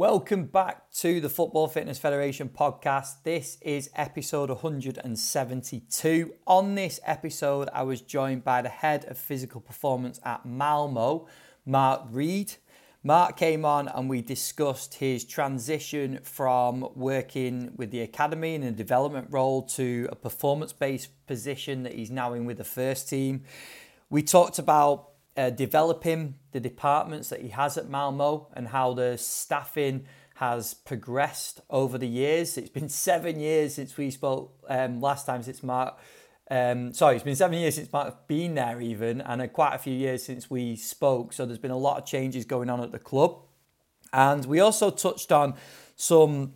Welcome back to the Football Fitness Federation podcast. This is episode 172. On this episode, I was joined by the head of physical performance at Malmo, Mark Reed. Mark came on and we discussed his transition from working with the academy in a development role to a performance based position that he's now in with the first team. We talked about uh, developing the departments that he has at Malmo and how the staffing has progressed over the years. It's been seven years since we spoke um, last time since Mark. Um, sorry, it's been seven years since Mark's been there, even, and uh, quite a few years since we spoke. So there's been a lot of changes going on at the club. And we also touched on some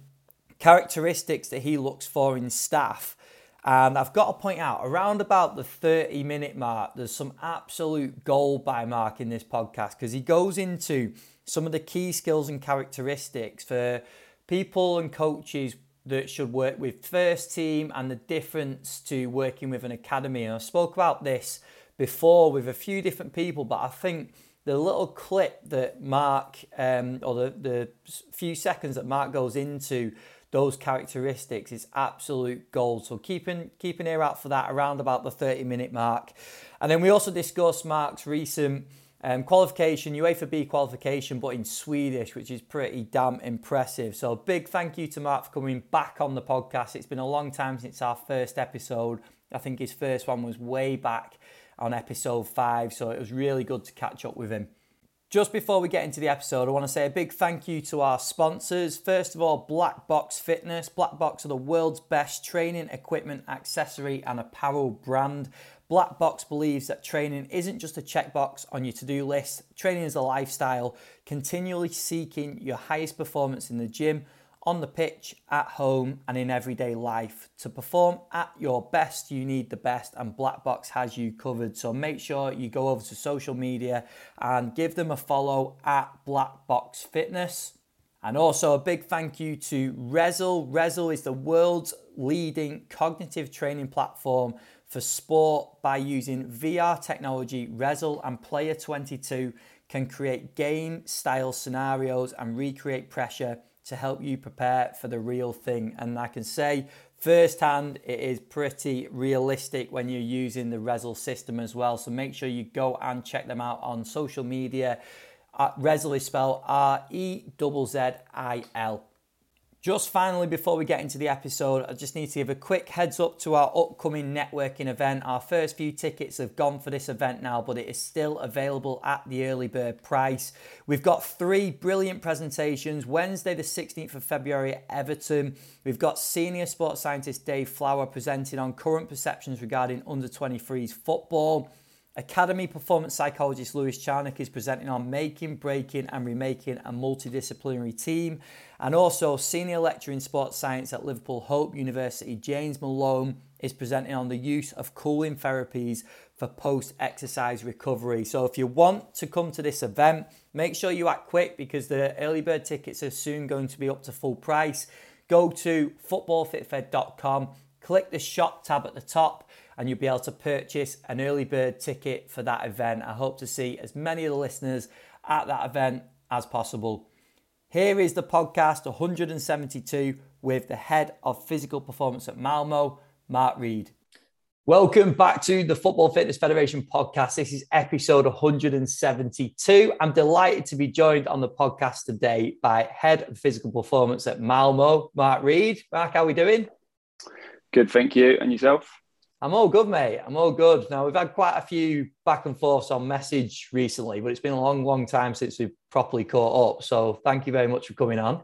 characteristics that he looks for in staff and I've got to point out, around about the 30 minute mark, there's some absolute gold by Mark in this podcast because he goes into some of the key skills and characteristics for people and coaches that should work with first team and the difference to working with an academy. And I spoke about this before with a few different people, but I think the little clip that Mark, um, or the, the few seconds that Mark goes into those characteristics is absolute gold. So keeping keeping ear out for that around about the 30 minute mark. And then we also discussed Mark's recent um, qualification, UEFA B qualification, but in Swedish, which is pretty damn impressive. So big thank you to Mark for coming back on the podcast. It's been a long time since our first episode. I think his first one was way back on episode five, so it was really good to catch up with him. Just before we get into the episode, I want to say a big thank you to our sponsors. First of all, Black Box Fitness. Black Box are the world's best training equipment, accessory, and apparel brand. Black Box believes that training isn't just a checkbox on your to do list, training is a lifestyle, continually seeking your highest performance in the gym on the pitch, at home, and in everyday life. To perform at your best, you need the best, and Black Box has you covered. So make sure you go over to social media and give them a follow at Black Box Fitness. And also a big thank you to Rezzil. Rezzil is the world's leading cognitive training platform for sport by using VR technology. Rezzil and Player 22 can create game style scenarios and recreate pressure to help you prepare for the real thing. And I can say firsthand, it is pretty realistic when you're using the Rezzil system as well. So make sure you go and check them out on social media. Uh, Rezzil is spelled R E Z Z I L. Just finally, before we get into the episode, I just need to give a quick heads up to our upcoming networking event. Our first few tickets have gone for this event now, but it is still available at the early bird price. We've got three brilliant presentations Wednesday, the 16th of February at Everton. We've got senior sports scientist Dave Flower presenting on current perceptions regarding under 23s football. Academy performance psychologist Lewis Charnock is presenting on making, breaking, and remaking a multidisciplinary team. And also, senior lecturer in sports science at Liverpool Hope University, James Malone, is presenting on the use of cooling therapies for post exercise recovery. So, if you want to come to this event, make sure you act quick because the early bird tickets are soon going to be up to full price. Go to footballfitfed.com, click the shop tab at the top and you'll be able to purchase an early bird ticket for that event. I hope to see as many of the listeners at that event as possible. Here is the podcast 172 with the head of physical performance at Malmo, Mark Reed. Welcome back to the Football Fitness Federation podcast. This is episode 172. I'm delighted to be joined on the podcast today by head of physical performance at Malmo, Mark Reed. Mark, how are we doing? Good, thank you. And yourself? I'm all good, mate. I'm all good. Now we've had quite a few back and forths on message recently, but it's been a long, long time since we've properly caught up. So thank you very much for coming on.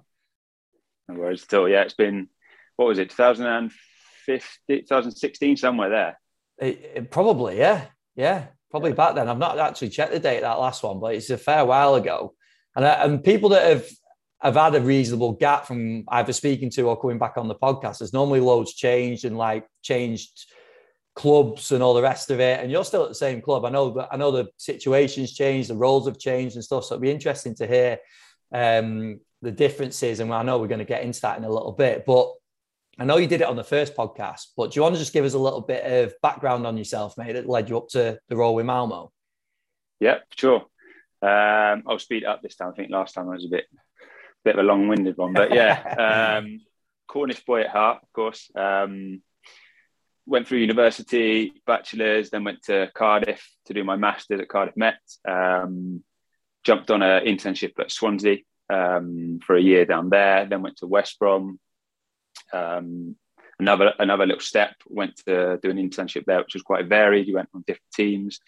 No worries. at all. yeah, it's been what was it, 2015, 2016, somewhere there. It, it, probably, yeah, yeah, probably yeah. back then. I've not actually checked the date of that last one, but it's a fair while ago. And uh, and people that have have had a reasonable gap from either speaking to or coming back on the podcast. There's normally loads changed and like changed clubs and all the rest of it, and you're still at the same club. I know, but I know the situations changed, the roles have changed and stuff. So it'd be interesting to hear um, the differences. And I know we're going to get into that in a little bit, but I know you did it on the first podcast. But do you want to just give us a little bit of background on yourself, mate, that led you up to the role with Malmo? Yeah, sure. Um, I'll speed up this time. I think last time I was a bit bit of a long-winded one, but yeah, um, Cornish boy at heart, of course. Um, went through university, bachelor's, then went to Cardiff to do my master's at Cardiff Met. Um, jumped on an internship at Swansea um, for a year down there, then went to West Brom. Um, another another little step, went to do an internship there, which was quite varied. You went on different teams,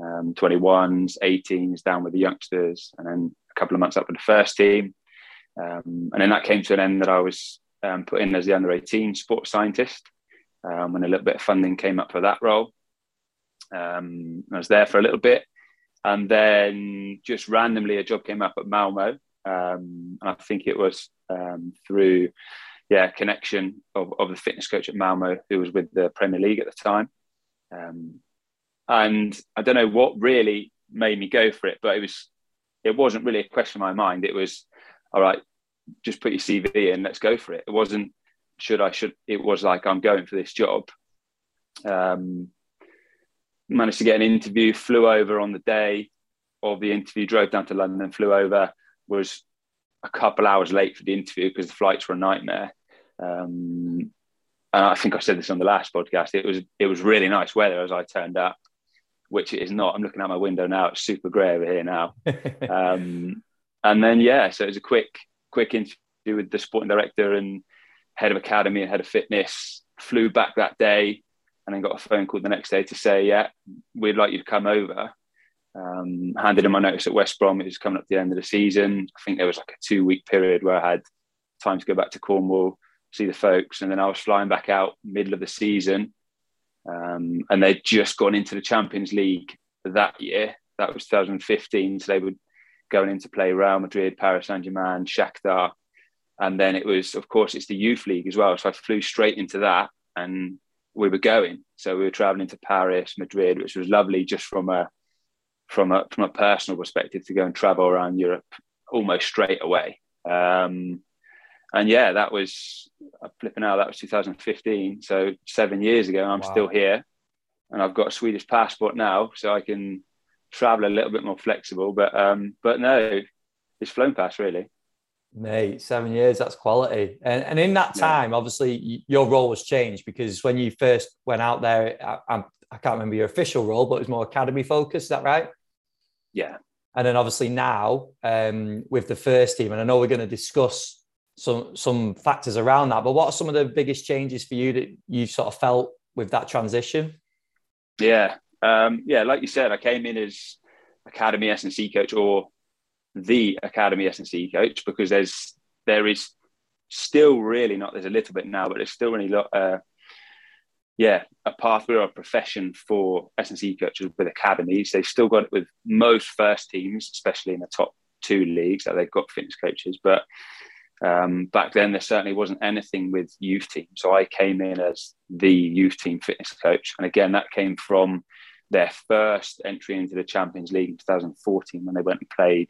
um, 21s, 18s, down with the youngsters, and then a couple of months up with the first team. Um, and then that came to an end that I was um, put in as the under 18 sports scientist um, when a little bit of funding came up for that role. Um, I was there for a little bit. And then just randomly, a job came up at Malmo. Um, I think it was um, through, yeah, connection of, of the fitness coach at Malmo who was with the Premier League at the time. Um, and I don't know what really made me go for it, but it was, it wasn't really a question in my mind. It was, all right, just put your CV in, let's go for it. It wasn't, should I, should, it was like, I'm going for this job. Um, managed to get an interview, flew over on the day of the interview, drove down to London, flew over, was a couple hours late for the interview because the flights were a nightmare. Um, and I think I said this on the last podcast. It was it was really nice weather as I turned up, which it is not. I'm looking out my window now; it's super grey over here now. um, and then yeah, so it was a quick quick interview with the sporting director and head of academy and head of fitness. Flew back that day, and then got a phone call the next day to say, yeah, we'd like you to come over. Um, handed in my notice at West Brom. It was coming up the end of the season. I think there was like a two week period where I had time to go back to Cornwall, see the folks, and then I was flying back out middle of the season. Um, and they'd just gone into the Champions League that year. That was 2015. So they were going into play Real Madrid, Paris Saint Germain, Shakhtar. And then it was, of course, it's the youth league as well. So I flew straight into that and we were going. So we were traveling to Paris, Madrid, which was lovely just from a from a from a personal perspective to go and travel around Europe almost straight away. Um, and yeah, that was flipping out. That was 2015, so seven years ago. I'm wow. still here, and I've got a Swedish passport now, so I can travel a little bit more flexible. But um, but no, it's flown past really. Mate, seven years, that's quality. And, and in that time, yeah. obviously, your role was changed because when you first went out there, I, I, I can't remember your official role, but it was more academy focused. Is that right? Yeah. And then obviously now um, with the first team, and I know we're going to discuss some some factors around that, but what are some of the biggest changes for you that you've sort of felt with that transition? Yeah, um, yeah, like you said, I came in as academy S and C coach or the academy S and C coach because there's there is still really not. There's a little bit now, but there's still really lot. Uh, yeah, a pathway or a profession for S&C coaches with academies. They've still got it with most first teams, especially in the top two leagues that they've got fitness coaches. But um, back then, there certainly wasn't anything with youth team. So I came in as the youth team fitness coach. And again, that came from their first entry into the Champions League in 2014 when they went and played,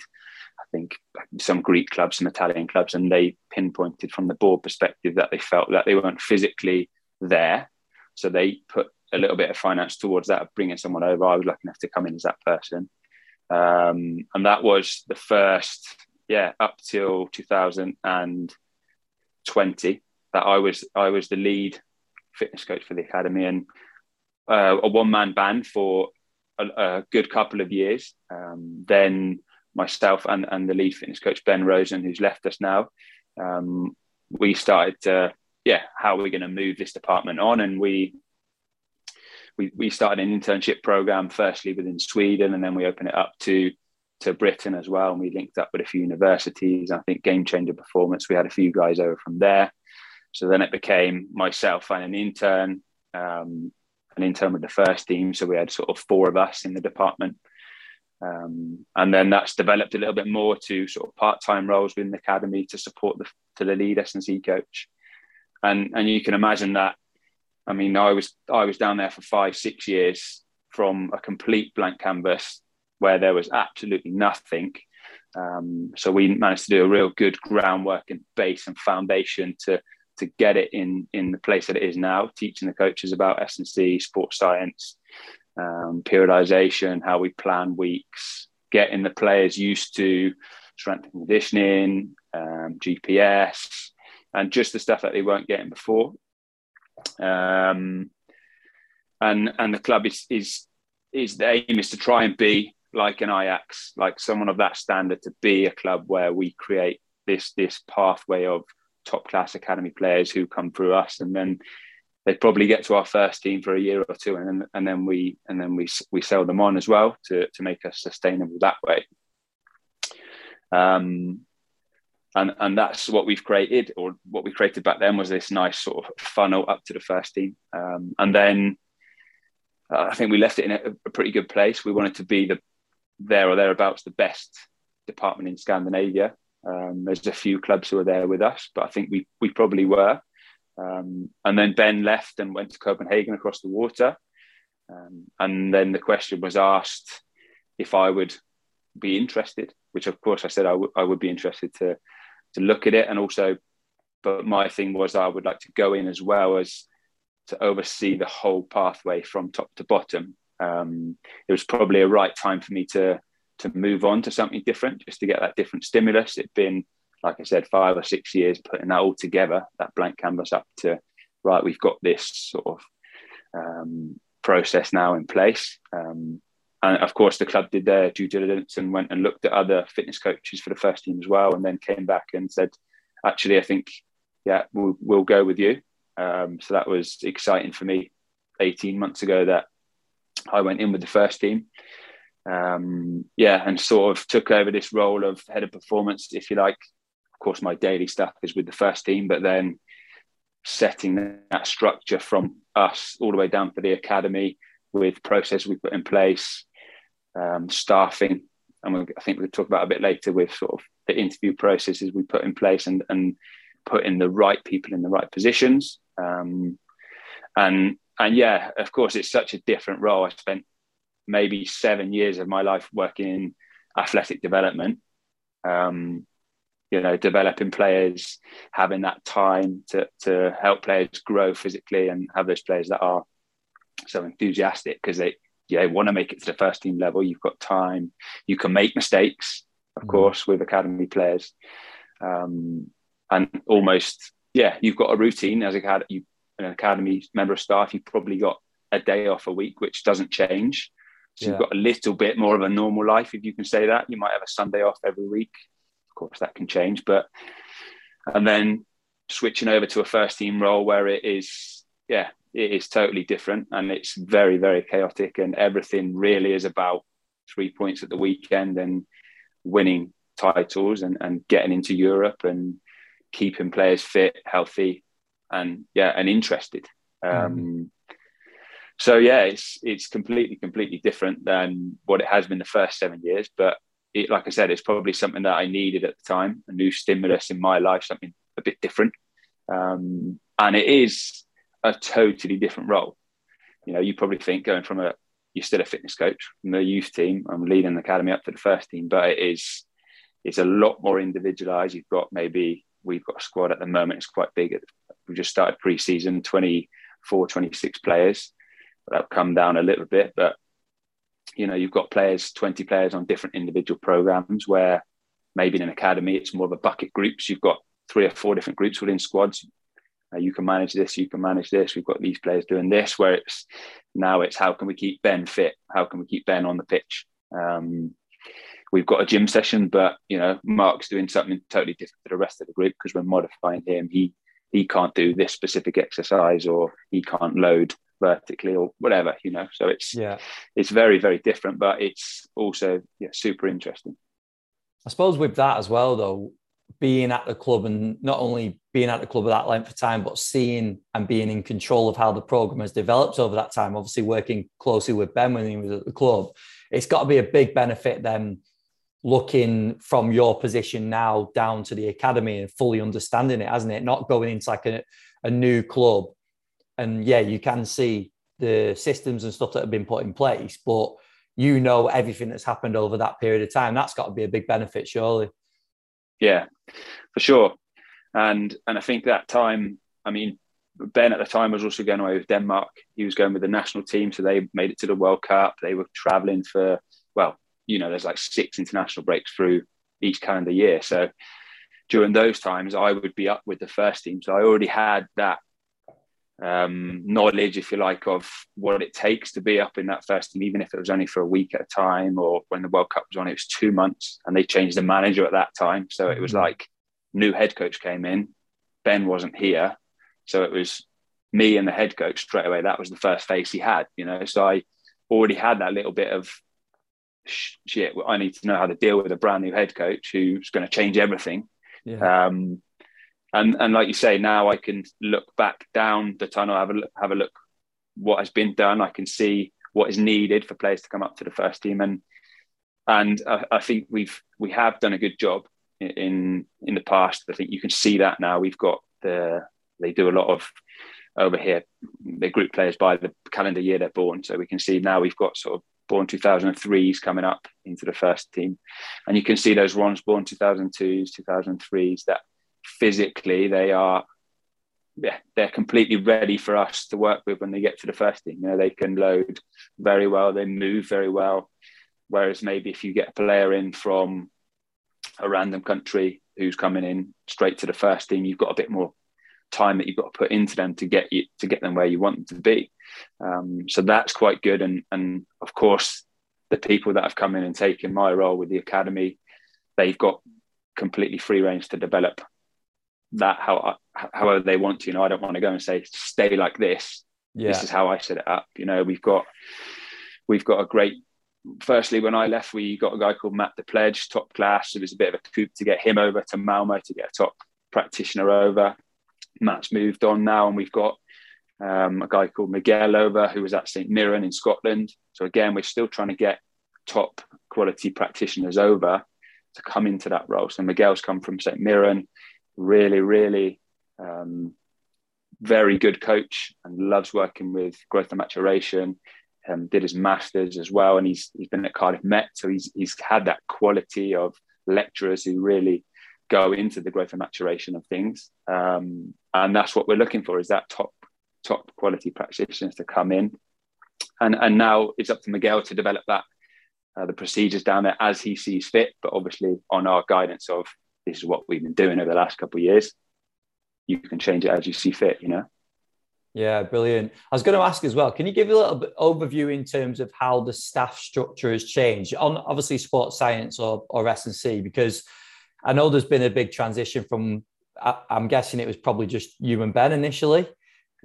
I think, some Greek clubs, some Italian clubs. And they pinpointed from the board perspective that they felt that they weren't physically there so they put a little bit of finance towards that, bringing someone over. I was lucky enough to come in as that person. Um, and that was the first, yeah, up till 2020 that I was I was the lead fitness coach for the academy and uh, a one man band for a, a, good couple of years. Um, then myself and, and the lead fitness coach Ben Rosen, who's left us now, um, we started to yeah, how are we going to move this department on? And we we we started an internship program firstly within Sweden, and then we opened it up to to Britain as well. And we linked up with a few universities. I think Game Changer Performance. We had a few guys over from there. So then it became myself and an intern, um, an intern with the first team. So we had sort of four of us in the department. Um, and then that's developed a little bit more to sort of part-time roles within the academy to support the to the lead S&C coach and and you can imagine that. I mean, I was I was down there for five six years from a complete blank canvas where there was absolutely nothing. Um, so we managed to do a real good groundwork and base and foundation to to get it in in the place that it is now, teaching the coaches about S and C, sports science, um, periodization, how we plan weeks, getting the players used to strength and conditioning, um, GPS, and just the stuff that they weren't getting before. Um, and and the club is is is the aim is to try and be like an Ajax, like someone of that standard, to be a club where we create this this pathway of top class academy players who come through us, and then they probably get to our first team for a year or two, and then and then we and then we we sell them on as well to to make us sustainable that way. Um, and and that's what we've created, or what we created back then was this nice sort of funnel up to the first team, um, and then uh, I think we left it in a, a, pretty good place. We wanted to be the there or thereabouts the best department in Scandinavia. Um, there's a few clubs who are there with us, but I think we we probably were. Um, and then Ben left and went to Copenhagen across the water. Um, and then the question was asked if I would be interested, which of course I said I, w- I would be interested to to look at it, and also, but my thing was I would like to go in as well as to oversee the whole pathway from top to bottom. Um, it was probably a right time for me to to move on to something different, just to get that different stimulus. It'd been, like I said, five or six years putting that all together, that blank canvas up to right. We've got this sort of um, process now in place. Um, and of course, the club did their due diligence and went and looked at other fitness coaches for the first team as well, and then came back and said, "Actually, I think, yeah, we'll, we'll go with you." Um, so that was exciting for me 18 months ago that I went in with the first team. Um, yeah, and sort of took over this role of head of performance, if you like. Of course, my daily stuff is with the first team, but then setting that structure from us all the way down to the academy with process we put in place, um, staffing, and we, I think we'll talk about a bit later with sort of the interview processes we put in place and, and putting the right people in the right positions. Um, and and yeah, of course, it's such a different role. I spent maybe seven years of my life working in athletic development. Um, you know, developing players, having that time to to help players grow physically, and have those players that are so enthusiastic because they yeah want to make it to the first team level. You've got time. You can make mistakes, of mm. course, with academy players, um, and almost yeah, you've got a routine as a you an academy member of staff. You've probably got a day off a week, which doesn't change. So yeah. you've got a little bit more of a normal life, if you can say that. You might have a Sunday off every week. Of course, that can change, but and then switching over to a first team role where it is, yeah, it is totally different and it's very, very chaotic, and everything really is about three points at the weekend and winning titles and, and getting into Europe and keeping players fit, healthy, and yeah, and interested. Um, mm. So yeah, it's it's completely completely different than what it has been the first seven years. But it, like I said, it's probably something that I needed at the time, a new stimulus in my life, something a bit different. Um, and it is a totally different role. You know, you probably think going from a you're still a fitness coach from the youth team. I'm leading the academy up to the first team, but it is it's a lot more individualized. You've got maybe we've got a squad at the moment. It's quite big. We've just started pre-season, 24, 26 players. That'll come down a little bit, but you know, you've got players, 20 players on different individual programs where maybe in an academy it's more of a bucket groups. You've got three or four different groups within squads. Uh, you can manage this, you can manage this. We've got these players doing this. Where it's now it's how can we keep Ben fit? How can we keep Ben on the pitch? Um, we've got a gym session, but you know, Mark's doing something totally different to the rest of the group because we're modifying him. He he can't do this specific exercise or he can't load vertically or whatever, you know. So it's yeah, it's very, very different, but it's also yeah, super interesting. I suppose with that as well though, being at the club and not only being at the club at that length of time, but seeing and being in control of how the program has developed over that time, obviously working closely with Ben when he was at the club, it's got to be a big benefit then looking from your position now down to the academy and fully understanding it, hasn't it? Not going into like a, a new club. And yeah, you can see the systems and stuff that have been put in place, but you know everything that's happened over that period of time. That's got to be a big benefit, surely. Yeah, for sure. And and I think that time, I mean, Ben at the time was also going away with Denmark. He was going with the national team, so they made it to the World Cup. They were traveling for well, you know, there's like six international breaks through each calendar year. So during those times, I would be up with the first team. So I already had that um, knowledge, if you like, of what it takes to be up in that first team, even if it was only for a week at a time or when the World Cup was on, it was two months and they changed the manager at that time. So it was mm-hmm. like new head coach came in, Ben wasn't here. So it was me and the head coach straight away. That was the first face he had, you know. So I already had that little bit of shit. I need to know how to deal with a brand new head coach who's going to change everything. Yeah. Um, and and like you say, now I can look back down the tunnel, have a look, have a look what has been done. I can see what is needed for players to come up to the first team, and and I, I think we've we have done a good job in in the past. I think you can see that now. We've got the they do a lot of over here. They group players by the calendar year they're born, so we can see now we've got sort of born 2003s coming up into the first team, and you can see those ones born 2002s, 2003s that physically they are yeah, they're completely ready for us to work with when they get to the first team. You know, they can load very well, they move very well. Whereas maybe if you get a player in from a random country who's coming in straight to the first team, you've got a bit more time that you've got to put into them to get you to get them where you want them to be. Um, so that's quite good. And and of course, the people that have come in and taken my role with the academy, they've got completely free range to develop that how however they want to. You know, I don't want to go and say stay like this. Yeah. This is how I set it up. You know, we've got we've got a great. Firstly, when I left, we got a guy called Matt Depledge, top class. It was a bit of a coup to get him over to Malmo to get a top practitioner over. Matt's moved on now, and we've got um, a guy called Miguel over who was at St Mirren in Scotland. So again, we're still trying to get top quality practitioners over to come into that role. So Miguel's come from St Mirren really, really um, very good coach and loves working with growth and maturation. Um, did his masters as well, and he's he's been at Cardiff Met, so he's he's had that quality of lecturers who really go into the growth and maturation of things, um, and that's what we're looking for is that top top quality practitioners to come in, and and now it's up to Miguel to develop that uh, the procedures down there as he sees fit, but obviously on our guidance of this is what we've been doing over the last couple of years. You can change it as you see fit, you know. Yeah, brilliant. I was going to ask as well. Can you give a little bit overview in terms of how the staff structure has changed on obviously sports science or or S and C? Because I know there's been a big transition from. I, am guessing it was probably just you and Ben initially,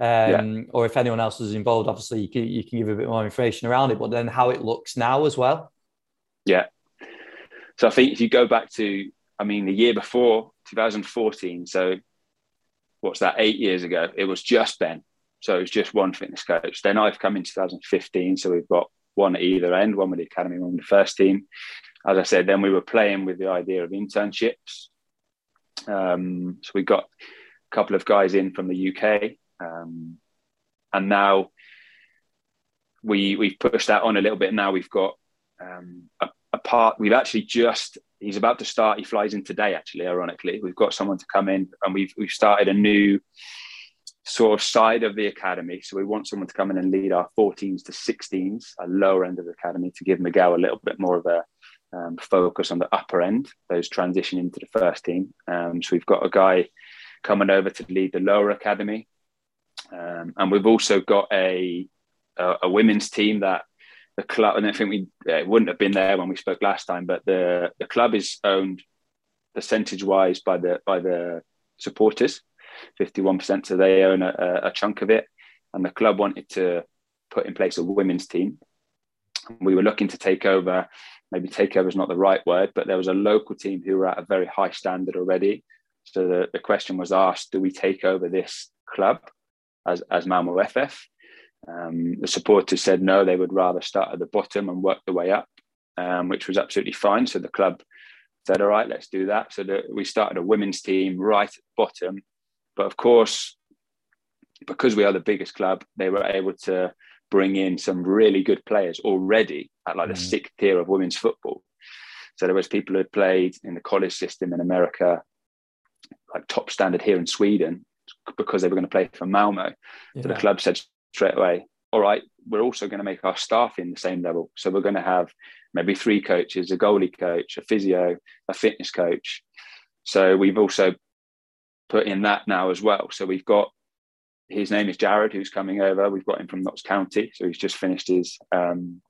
um, yeah. or if anyone else was involved, obviously you can you can give a bit more information around it. But then how it looks now as well. Yeah. So I think if you go back to I mean, the year before, 2014, so what's that, eight years ago, it was just Ben. So it was just one fitness coach. Then I've come in 2015, so we've got one at either end, one with the academy, one with the first team. As I said, then we were playing with the idea of internships. Um, so we got a couple of guys in from the UK, um, and now we we've pushed that on a little bit. Now we've got um, a, a part. We've actually just he's about to start. He flies in today, actually. Ironically, we've got someone to come in, and we've we've started a new sort of side of the academy. So we want someone to come in and lead our 14s to 16s, a lower end of the academy, to give Miguel a little bit more of a um, focus on the upper end, those transition into the first team. Um, so we've got a guy coming over to lead the lower academy, um, and we've also got a, a, a women's team that the club, and I think we it wouldn't have been there when we spoke last time, but the the club is owned percentage wise by the by the supporters, fifty one percent. So they own a, a, chunk of it, and the club wanted to put in place a women's team. We were looking to take over. Maybe takeover is not the right word, but there was a local team who were at a very high standard already. So the, the question was asked: Do we take over this club as as Malmo FF? Um, the supporters said no, they would rather start at the bottom and work the way up, um, which was absolutely fine. So the club said, all right, let's do that. So the, we started a women's team right at the bottom. But of course, because we are the biggest club, they were able to bring in some really good players already at like mm. the sixth tier of women's football. So there was people who had played in the college system in America, like top standard here in Sweden, because they were going to play for Malmo. Yeah. So the club said straight away, all right, we're also going to make our staff in the same level. So we're going to have maybe three coaches, a goalie coach, a physio, a fitness coach. So we've also put in that now as well. So we've got his name is Jared, who's coming over. We've got him from Notts County, so he's just finished his. Um,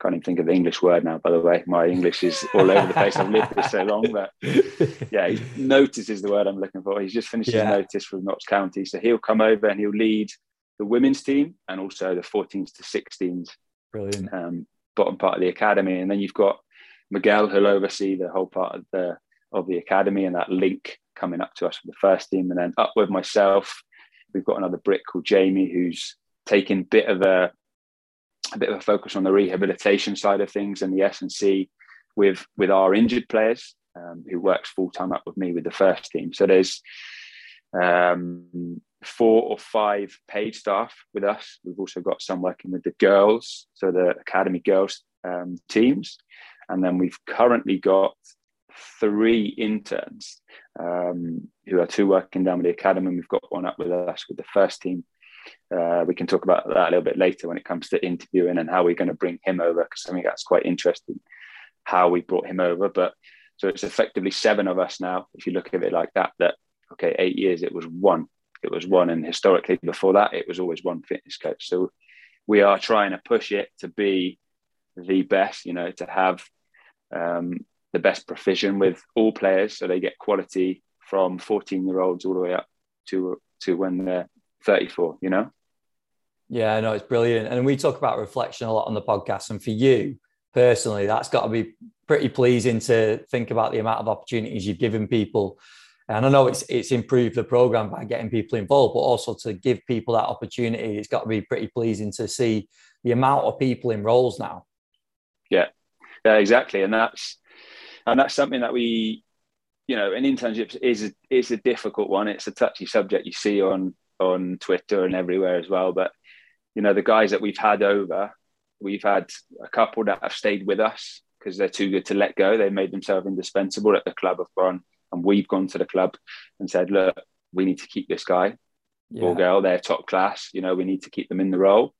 can't even think of the English word now. By the way, my English is all over the place. I've lived this so long, but yeah, notice is the word I'm looking for. He's just finished yeah. his notice from Notts County, so he'll come over and he'll lead the women's team and also the 14s to 16s. Brilliant. Um, bottom part of the academy, and then you've got Miguel who'll oversee the whole part of the of the academy and that link coming up to us for the first team, and then up with myself We've got another Brit called Jamie who's taking bit of a a bit of a focus on the rehabilitation side of things and the S and C with with our injured players um, who works full time up with me with the first team. So there's um, four or five paid staff with us. We've also got some working with the girls, so the academy girls um, teams, and then we've currently got three interns um, who are two working down with the academy. And we've got one up with us with the first team. Uh, we can talk about that a little bit later when it comes to interviewing and how we're going to bring him over because I think that's quite interesting how we brought him over. But so it's effectively seven of us now. If you look at it like that, that okay, eight years it was one. It was one, and historically before that it was always one fitness coach. So we are trying to push it to be the best. You know, to have um, the best provision with all players, so they get quality from 14 year olds all the way up to to when they're 34. You know. Yeah, no, it's brilliant, and we talk about reflection a lot on the podcast. And for you personally, that's got to be pretty pleasing to think about the amount of opportunities you've given people. And I know it's it's improved the program by getting people involved, but also to give people that opportunity. It's got to be pretty pleasing to see the amount of people in roles now. Yeah, yeah, exactly, and that's and that's something that we you know an internship is is a difficult one. It's a touchy subject you see on on twitter and everywhere as well. But you know the guys that we've had over we've had a couple that have stayed with us because they're too good to let go. They made themselves indispensable at the club of gone and we've gone to the club and said look we need to keep this guy yeah. or girl they're top class you know we need to keep them in the role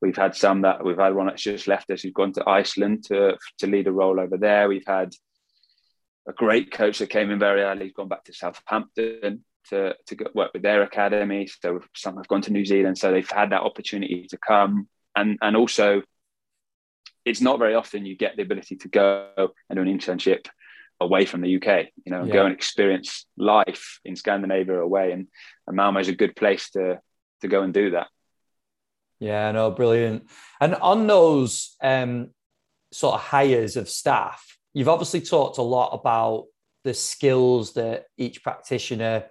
we've had some that we've had one that's just left us who's gone to iceland to to lead a role over there we've had a great coach that came in very early. He's gone back to Southampton to to go work with their academy. So some have gone to New Zealand, so they've had that opportunity to come. And and also, it's not very often you get the ability to go and do an internship away from the UK. You know, yeah. go and experience life in Scandinavia away. And, and Malmo is a good place to to go and do that. Yeah, no, brilliant. And on those um, sort of hires of staff, you've obviously talked a lot about the skills that each practitioner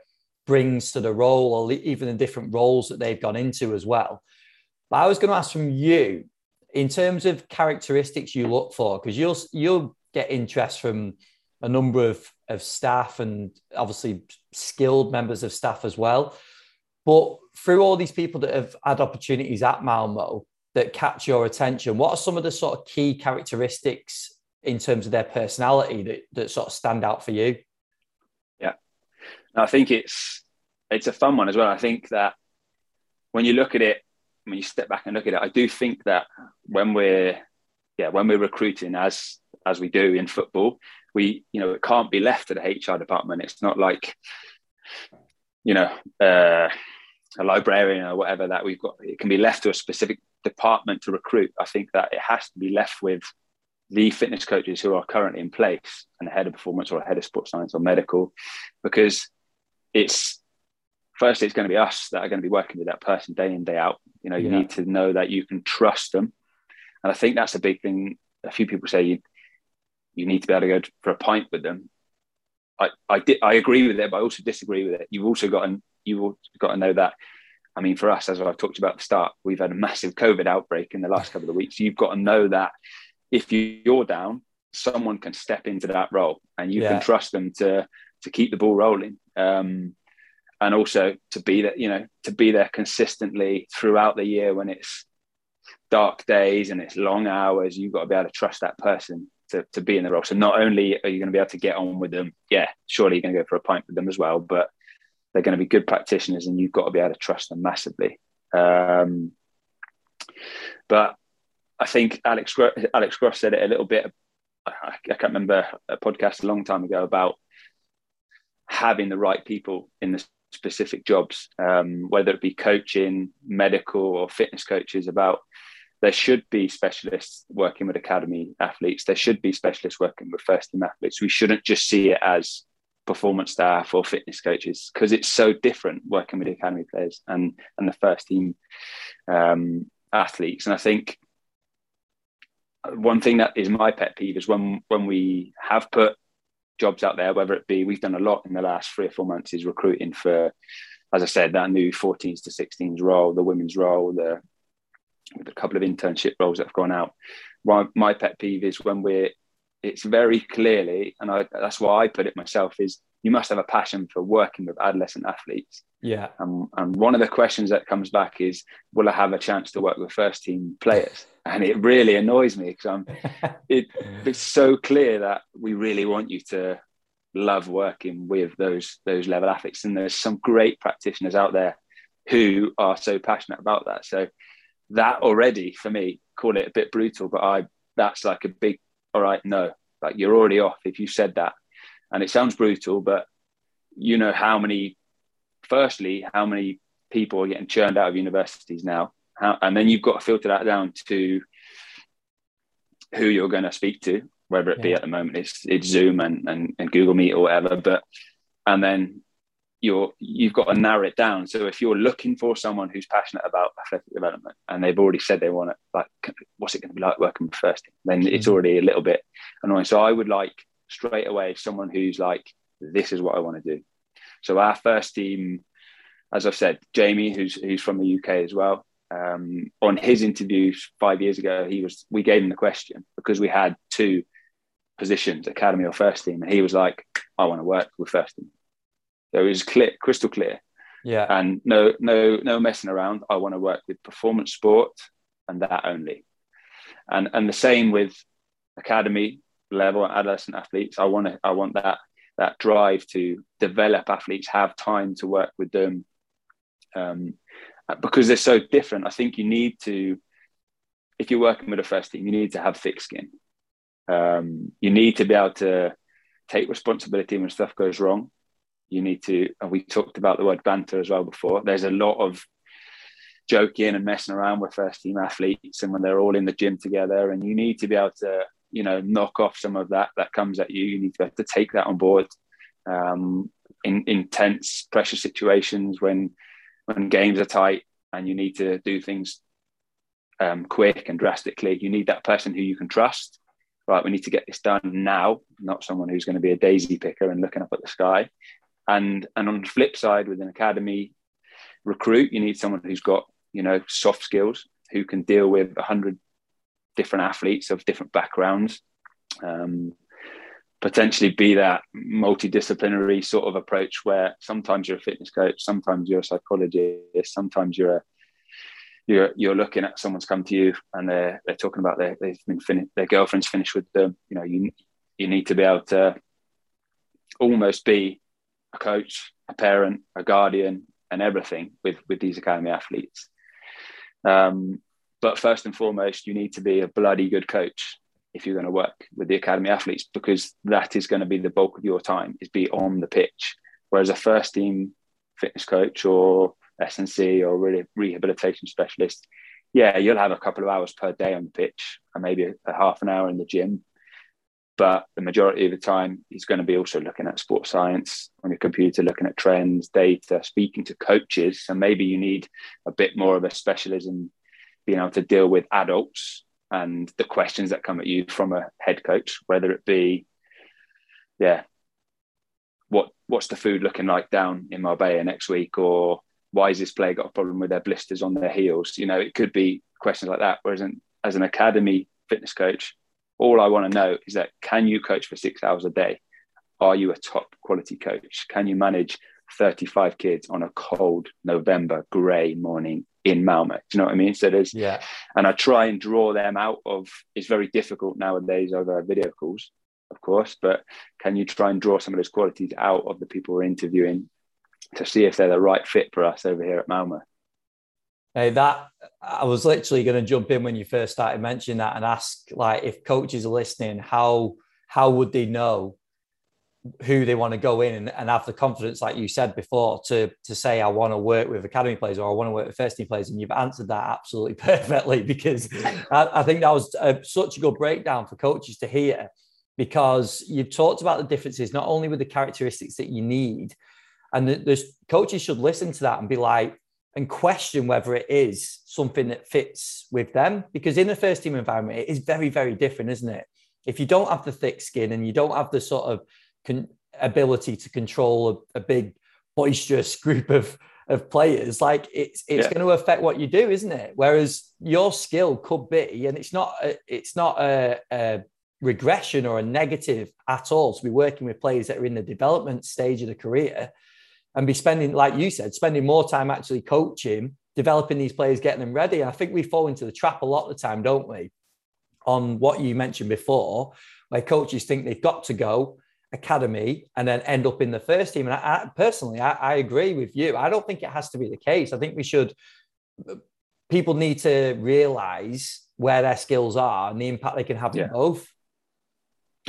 brings to the role or even the different roles that they've gone into as well. But I was going to ask from you in terms of characteristics you look for, because you'll you'll get interest from a number of, of staff and obviously skilled members of staff as well. But through all these people that have had opportunities at Malmo that catch your attention, what are some of the sort of key characteristics in terms of their personality that, that sort of stand out for you? Yeah, I think it's it's a fun one as well. I think that when you look at it, when you step back and look at it, I do think that when we're yeah when we're recruiting as as we do in football, we you know it can't be left to the HR department. It's not like you know uh, a librarian or whatever that we've got. It can be left to a specific department to recruit. I think that it has to be left with the fitness coaches who are currently in place and the head of performance or head of sports science or medical, because it's firstly it's going to be us that are going to be working with that person day in day out. You know, you yeah. need to know that you can trust them, and I think that's a big thing. A few people say you you need to be able to go for a pint with them. I I, di- I agree with it, but I also disagree with it. You've also got to you've got to know that. I mean, for us, as I've talked about at the start, we've had a massive COVID outbreak in the last couple of weeks. You've got to know that if you're down, someone can step into that role and you yeah. can trust them to to keep the ball rolling. Um, and also to be there, you know, to be there consistently throughout the year when it's dark days and it's long hours, you've got to be able to trust that person to, to be in the role. So not only are you going to be able to get on with them, yeah, surely you're going to go for a pint with them as well, but they're going to be good practitioners and you've got to be able to trust them massively. Um, but I think Alex Alex Gross said it a little bit. I, can't remember a podcast a long time ago about having the right people in the specific jobs, um, whether it be coaching, medical, or fitness coaches. About there should be specialists working with academy athletes. There should be specialists working with first team athletes. We shouldn't just see it as performance staff or fitness coaches because it's so different working with academy players and and the first team um, athletes. And I think one thing that is my pet peeve is when when we have put jobs out there, whether it be we've done a lot in the last three or four months is recruiting for, as I said, that new 14s to 16s role, the women's role, the with a couple of internship roles that have gone out. My, my pet peeve is when we're it's very clearly, and I, that's why I put it myself, is you must have a passion for working with adolescent athletes. Yeah. Um, and one of the questions that comes back is, will I have a chance to work with first team players? And it really annoys me because I'm, it, it's so clear that we really want you to love working with those those level athletes. And there's some great practitioners out there who are so passionate about that. So that already for me, call it a bit brutal, but I that's like a big all right, no, like you're already off if you said that. And it sounds brutal, but you know how many, firstly, how many people are getting churned out of universities now. How, and then you've got to filter that down to who you're going to speak to, whether it yeah. be at the moment it's, it's Zoom and, and, and Google Meet or whatever. But, and then you're you've got to narrow it down. So if you're looking for someone who's passionate about athletic development and they've already said they want it, like what's it going to be like working with first team, then it's mm-hmm. already a little bit annoying. So I would like straight away someone who's like, this is what I want to do. So our first team, as I've said, Jamie, who's who's from the UK as well. Um, on his interviews five years ago, he was we gave him the question because we had two positions, academy or first team, and he was like, I want to work with first team. So it was clear, crystal clear. Yeah. And no, no, no messing around. I want to work with performance sport and that only. And and the same with academy level adolescent athletes. I want to I want that that drive to develop athletes, have time to work with them. Um, because they're so different. I think you need to, if you're working with a first team, you need to have thick skin. Um, you need to be able to take responsibility when stuff goes wrong you need to and we talked about the word banter as well before. There's a lot of joking and messing around with first team athletes and when they're all in the gym together and you need to be able to you know knock off some of that that comes at you. You need to be able to take that on board um, in intense pressure situations when when games are tight and you need to do things um, quick and drastically. You need that person who you can trust. Right we need to get this done now not someone who's going to be a daisy picker and looking up at the sky and and on the flip side, with an academy recruit, you need someone who's got you know soft skills, who can deal with a hundred different athletes of different backgrounds. Um, potentially be that multidisciplinary sort of approach where sometimes you're a fitness coach, sometimes you're a psychologist, sometimes you're a you're you're looking at someone's come to you and they're they're talking about their they've been fin- their girlfriend's finished with them. You know, you you need to be able to almost be coach, a parent, a guardian, and everything with with these academy athletes. Um, but first and foremost, you need to be a bloody good coach if you're going to work with the academy athletes because that is going to be the bulk of your time is be on the pitch. Whereas a first team fitness coach or SNC or really rehabilitation specialist, yeah, you'll have a couple of hours per day on the pitch and maybe a, a half an hour in the gym but the majority of the time he's going to be also looking at sports science on your computer looking at trends data speaking to coaches. And maybe you need a bit more of a specialism being able to deal with adults and the questions that come at you from a head coach whether it be yeah what what's the food looking like down in marbella next week? Or why has this player got a problem with their blisters on their heels? You know it could be questions like that. Whereas as an academy fitness coach all I want to know is that can you coach for six hours a day? Are you a top quality coach? Can you manage 35 kids on a cold November grey morning in Malmo? Do you know what I mean? So there's, yeah. And I try and draw them out of, it's very difficult nowadays over video calls, of course, but can you try and draw some of those qualities out of the people we're interviewing to see if they're the right fit for us over here at Malmo? Hey, that I was literally going to jump in when you first started mentioning that and ask, like, if coaches are listening, how how would they know who they want to go in and, and, have the confidence, like you said before, to to say I want to work with academy players or I want to work with first team players, and you've answered that absolutely perfectly because I, I think that was a, such a good breakdown for coaches to hear because you've talked about the differences not only with the characteristics that you need, and the, the coaches should listen to that and be like and question whether it is something that fits with them because in a first team environment it is very very different, isn't it? If you don't have the thick skin and you don't have the sort of con- ability to control a, a, big boisterous group of of players like it's it's yeah. going to affect what you do isn't it whereas your skill could be and it's not a, it's not a, a regression or a negative at all to be working with players that are in the development stage of the career and be spending like you said spending more time actually coaching developing these players getting them ready and i think we fall into the trap a lot of the time don't we on what you mentioned before where coaches think they've got to go academy and then end up in the first team. And I, I personally, I, I, agree with you. I don't think it has to be the case. I think we should, people need to realize where their skills are and the impact they can have yeah. in both.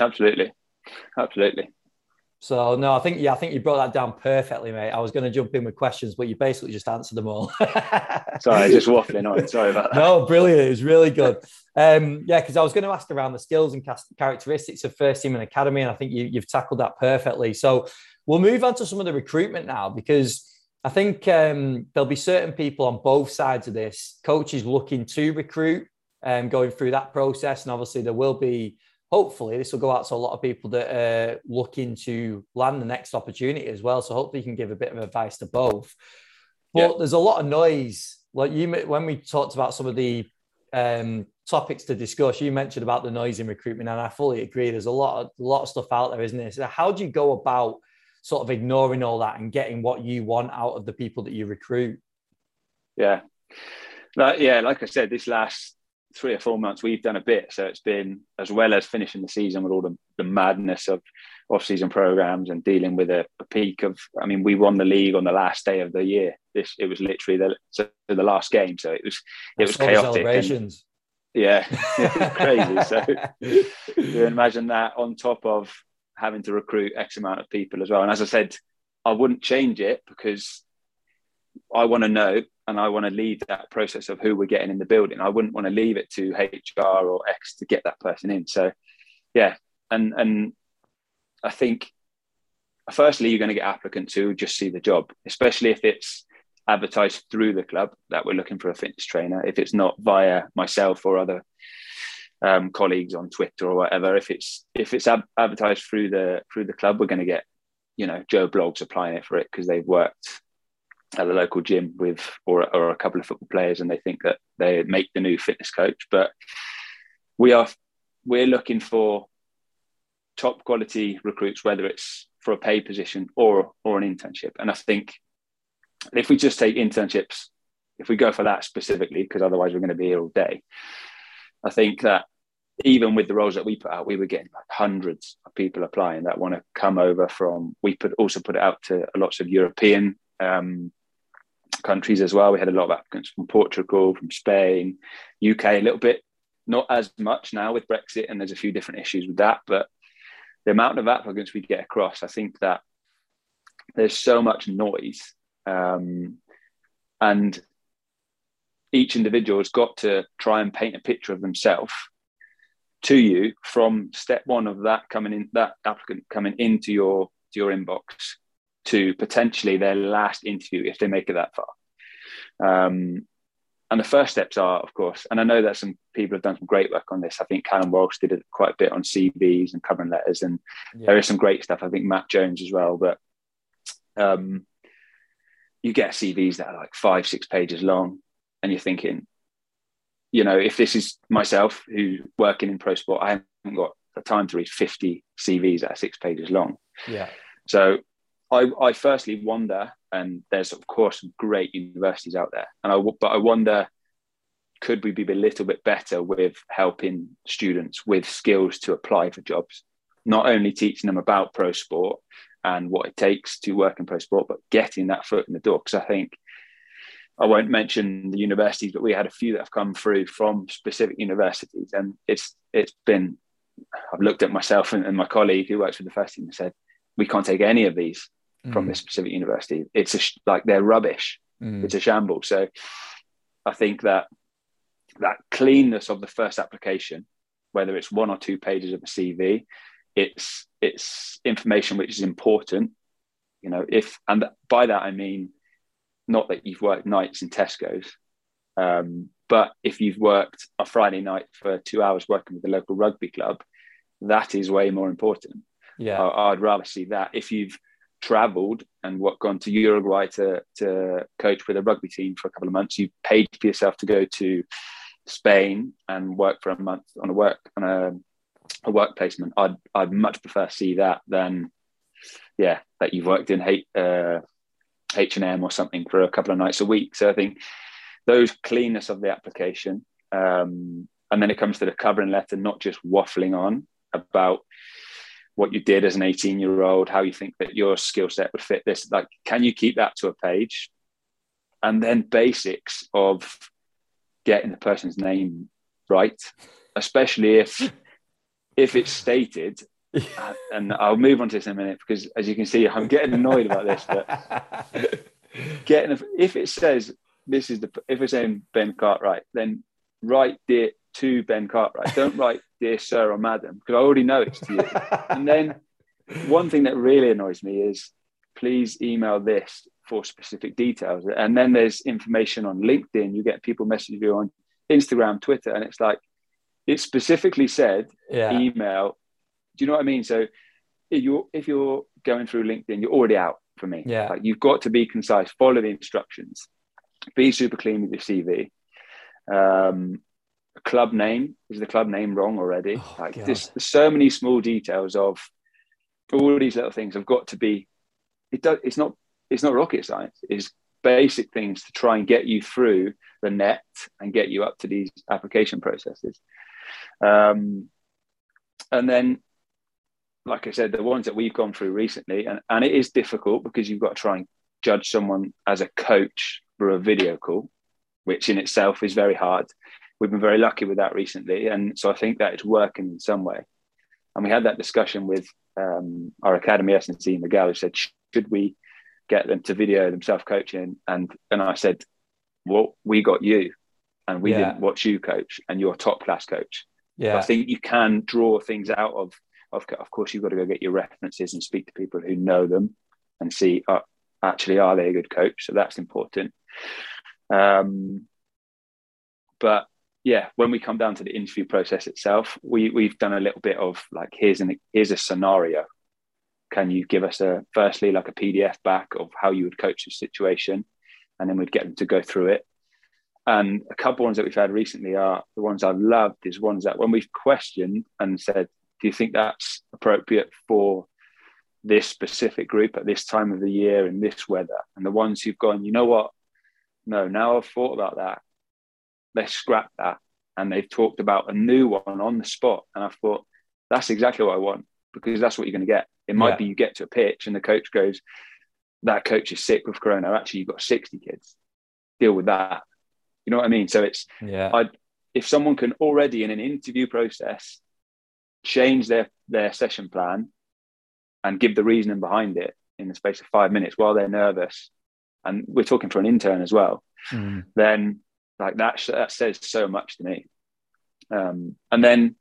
Absolutely. Absolutely. So no, I think yeah, I think you brought that down perfectly, mate. I was going to jump in with questions, but you basically just answered them all. Sorry, just waffling on. Sorry about that. No, brilliant. It was really good. Um, yeah, because I was going to ask around the skills and characteristics of first team and academy, and I think you, you've tackled that perfectly. So we'll move on to some of the recruitment now, because I think um, there'll be certain people on both sides of this, coaches looking to recruit, and um, going through that process, and obviously there will be hopefully this will go out to a lot of people that are looking to land the next opportunity as well. So hopefully you can give a bit of advice to both. But yeah. there's a lot of noise. Like you, when we talked about some of the um, topics to discuss, you mentioned about the noise in recruitment, and I fully agree. There's a lot of a lot of stuff out there, isn't there? So how do you go about sort of ignoring all that and getting what you want out of the people that you recruit? Yeah, like, yeah. Like I said, this last three or four months we've done a bit. So it's been as well as finishing the season with all the, the madness of off-season programs and dealing with a, a, peak of i mean we won the league on the last day of the year. This it was literally the so the last game. So it was it was chaotic celebrations. And, yeah crazy. So you imagine that on top of having to recruit x amount of people as well. And as i said i wouldn't change it because I want to know and I want to lead that process of who we're getting in the building. I wouldn't want to leave it to HR or X to get that person in. So, yeah, and and I think firstly you're going to get applicants who just see the job, especially if it's advertised through the club that we're looking for a fitness trainer. If it's not via myself or other um, colleagues on Twitter or whatever, if it's if it's ab- advertised through the through the club, we're going to get you know Joe Bloggs applying it for it because they've worked at the local gym with or, or a couple of football players and they think that they make the new fitness coach. But we are we're looking for top quality recruits whether it's for a paid position or or an internship. And i think if we just take internships if we go for that specifically because otherwise we're going to be here all day i think that even with the roles that we put out we were getting like hundreds of people applying that want to come over from we put also put it out to lots of european um, countries as well. We had a lot of applicants from Portugal, from Spain, UK a little bit, not as much now with Brexit, and there's a few different issues with that. But the amount of applicants we get across, I think that there's so much noise, um, and each individual has got to try and paint a picture of themselves to you from step one of that coming in, that applicant coming into your to your inbox to potentially their last interview if they make it that far. Um, and the first steps are, of course, and I know that some people have done some great work on this. I think Callum Walsh did it quite a bit on CVs and covering letters, and yeah. there is some great stuff. I think Matt Jones as well, but um, you get CVs that are like five, six pages long, and you're thinking, you know, if this is myself who's working in pro sport, I haven't got the time to read 50 CVs that are six pages long. Yeah. So I, I firstly wonder, and there's of course great universities out there, and I but I wonder, could we be a little bit better with helping students with skills to apply for jobs, not only teaching them about pro sport and what it takes to work in pro sport, but getting that foot in the door. Because I think I won't mention the universities, but we had a few that have come through from specific universities, and it's it's been. I've looked at myself and, and my colleague who works with the first team and said, we can't take any of these mm. from this specific university. It's a, like they're rubbish. Mm. It's a shambles. So I think that that cleanness of the first application, whether it's one or two pages of a CV, it's it's information which is important. You know, if and by that I mean not that you've worked nights in Tesco's, um, but if you've worked a Friday night for two hours working with the local rugby club, that is way more important. Yeah, I, would rather see that. If you've travelled and what gone to Uruguay to to coach with a rugby team for a couple of months, you've paid for yourself to go to Spain and work for a month on a work on a, a work placement. I'd I'd much prefer see that than yeah that you've worked in H uh, and M or something for a couple of nights a week. So I think those cleanness of the application, um, and then it comes to the covering letter, not just waffling on about what you did as an 18 year old, how you think that your skill set would fit this. Like, can you keep that to a page? And then basics of getting the person's name right, especially if if it's stated. and I'll move on to this in a minute because, as you can see, I'm getting annoyed about this. But getting if it says this is the if it's saying Ben Cartwright, then write it to Ben Cartwright. Don't write dear sir or madam because I already know it's to you. and then one thing that really annoys me is please email this for specific details. And then there's information on LinkedIn. You get people messaging you on Instagram, Twitter, and it's like it specifically said yeah. email. Do you know what I mean? So if you're if you're going through LinkedIn, you're already out for me. Yeah. Like you've got to be concise, follow the instructions, be super clean with your CV. Um, club name is the club name wrong already? Oh, like there's, there's so many small details of all these little things have got to be. It does. It's not. It's not rocket science. It's basic things to try and get you through the net and get you up to these application processes. Um, and then, like I said, the ones that we've gone through recently, and, and it is difficult because you've got to try and judge someone as a coach for a video call, which in itself is very hard we've been very lucky with that recently, and so I think that it's working in some way. And we had that discussion with um, our academy S&C Miguel, who said, "Should we get them to video themselves coaching?" And and I said, "Well, we got you, and we yeah. didn't watch you coach, and you're a top class coach. Yeah, I think you can draw things out of." Of, of course, you've got to go get your references and speak to people who know them and see uh, actually are they a good coach. So that's important. Um, but yeah, when we come down to the interview process itself, we we've done a little bit of like here's an here's a scenario. Can you give us a firstly like a PDF back of how you would coach the situation, and then we'd get them to go through it. And a couple ones that we've had recently are the ones I've loved is ones that when we've questioned and said, do you think that's appropriate for this specific group at this time of the year in this weather? And the ones who've gone, you know what? No, now I've thought about that let's scrap that. And they've talked about a new one on the spot. And I thought, that's exactly what I want because that's what you're going to get. It might yeah. be you get to a pitch and the coach goes, that coach is sick with Corona. Actually, you've got 60 kids. Deal with that. You know what I mean? So it's, yeah. I'd, if someone can already in an interview process change their, their session plan and give the reasoning behind it in the space of five minutes while they're nervous, and we're talking for an intern as well, mm. then like that that says so much to me. Um, and then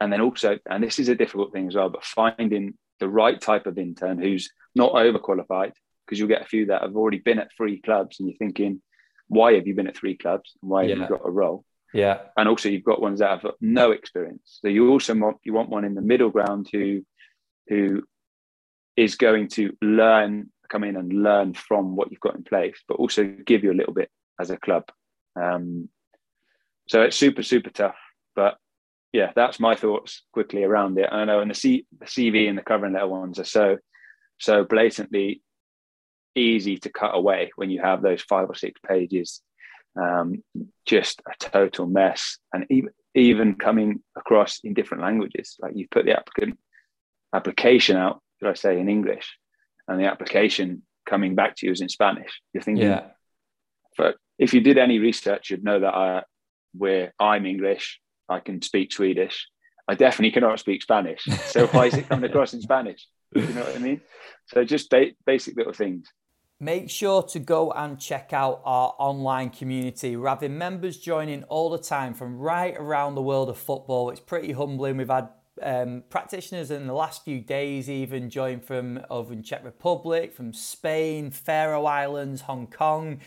and then also and this is a difficult thing as well but finding the right type of intern who's not overqualified because you'll get a few that have already been at three clubs and you're thinking why have you been at three clubs? And why have you got a role? Yeah. And also you've got ones that have no experience. So you also want you want one in the middle ground who who is going to learn come in and learn from what you've got in place but also give you a little bit as a club um, so it's super, super tough. But yeah, that's my thoughts quickly around it. I know, and the, C, the CV and the covering letter ones are so, so blatantly easy to cut away when you have those five or six pages. Um, just a total mess, and even even coming across in different languages. Like you put the applicant application out, should I say, in English, and the application coming back to you is in Spanish. You're thinking, yeah. but if you did any research, you'd know that I, where I'm English, I can speak Swedish. I definitely cannot speak Spanish. So why is it coming across in Spanish? you know what I mean? So just ba- basic little things. Make sure to go and check out our online community. We're having members joining all the time from right around the world of football. It's pretty humbling. We've had um, practitioners in the last few days even joined from over in Czech Republic, from Spain, Faroe Islands, Hong Kong,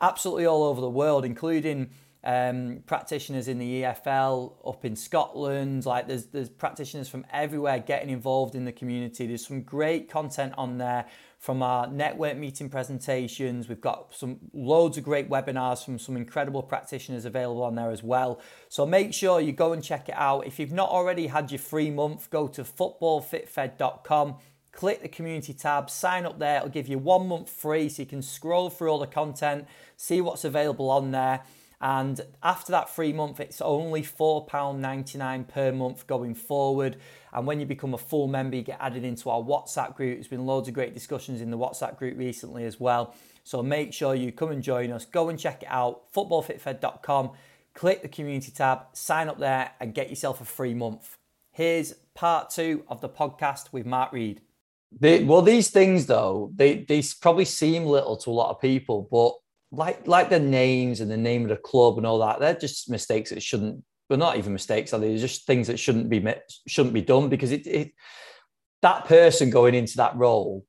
absolutely all over the world, including um, practitioners in the EFL up in Scotland. Like there's there's practitioners from everywhere getting involved in the community. There's some great content on there from our network meeting presentations. We've got some loads of great webinars from some incredible practitioners available on there as well. So make sure you go and check it out. If you've not already had your free month, go to footballfitfed.com. Click the community tab, sign up there. It'll give you one month free so you can scroll through all the content, see what's available on there. And after that free month, it's only £4.99 per month going forward. And when you become a full member, you get added into our WhatsApp group. There's been loads of great discussions in the WhatsApp group recently as well. So make sure you come and join us. Go and check it out, footballfitfed.com. Click the community tab, sign up there, and get yourself a free month. Here's part two of the podcast with Mark Reed. They, well, these things though, they, they probably seem little to a lot of people, but like like the names and the name of the club and all that, they're just mistakes that shouldn't. But not even mistakes, are they? They're just things that shouldn't be shouldn't be done because it, it that person going into that role,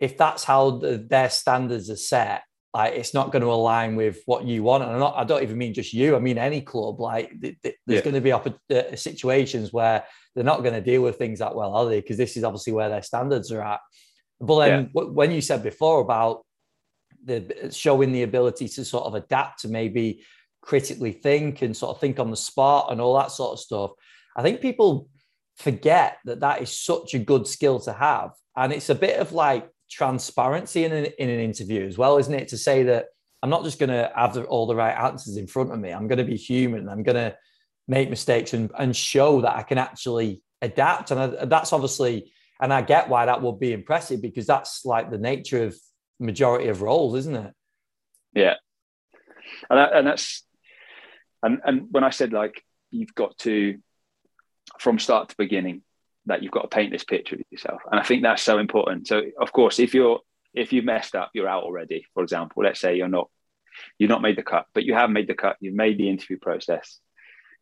if that's how the, their standards are set, like it's not going to align with what you want. And I'm not, I don't even mean just you. I mean any club. Like th- th- there's yeah. going to be opp- uh, situations where they're not going to deal with things that well, are they? Because this is obviously where their standards are at. But then yeah. w- when you said before about the showing the ability to sort of adapt to maybe critically think and sort of think on the spot and all that sort of stuff. I think people forget that that is such a good skill to have, and it's a bit of like transparency in an, in an interview as well, isn't it? To say that I'm not just going to have the, all the right answers in front of me. I'm going to be human. I'm going to make mistakes and, and show that I can actually adapt. And I, that's obviously, and I get why that would be impressive because that's like the nature of majority of roles, isn't it? Yeah, and and that's and and when I said like you've got to from start to beginning that you've got to paint this picture of yourself, and I think that's so important. So of course, if you're if you've messed up, you're out already. For example, let's say you're not you've not made the cut, but you have made the cut. You've made the interview process.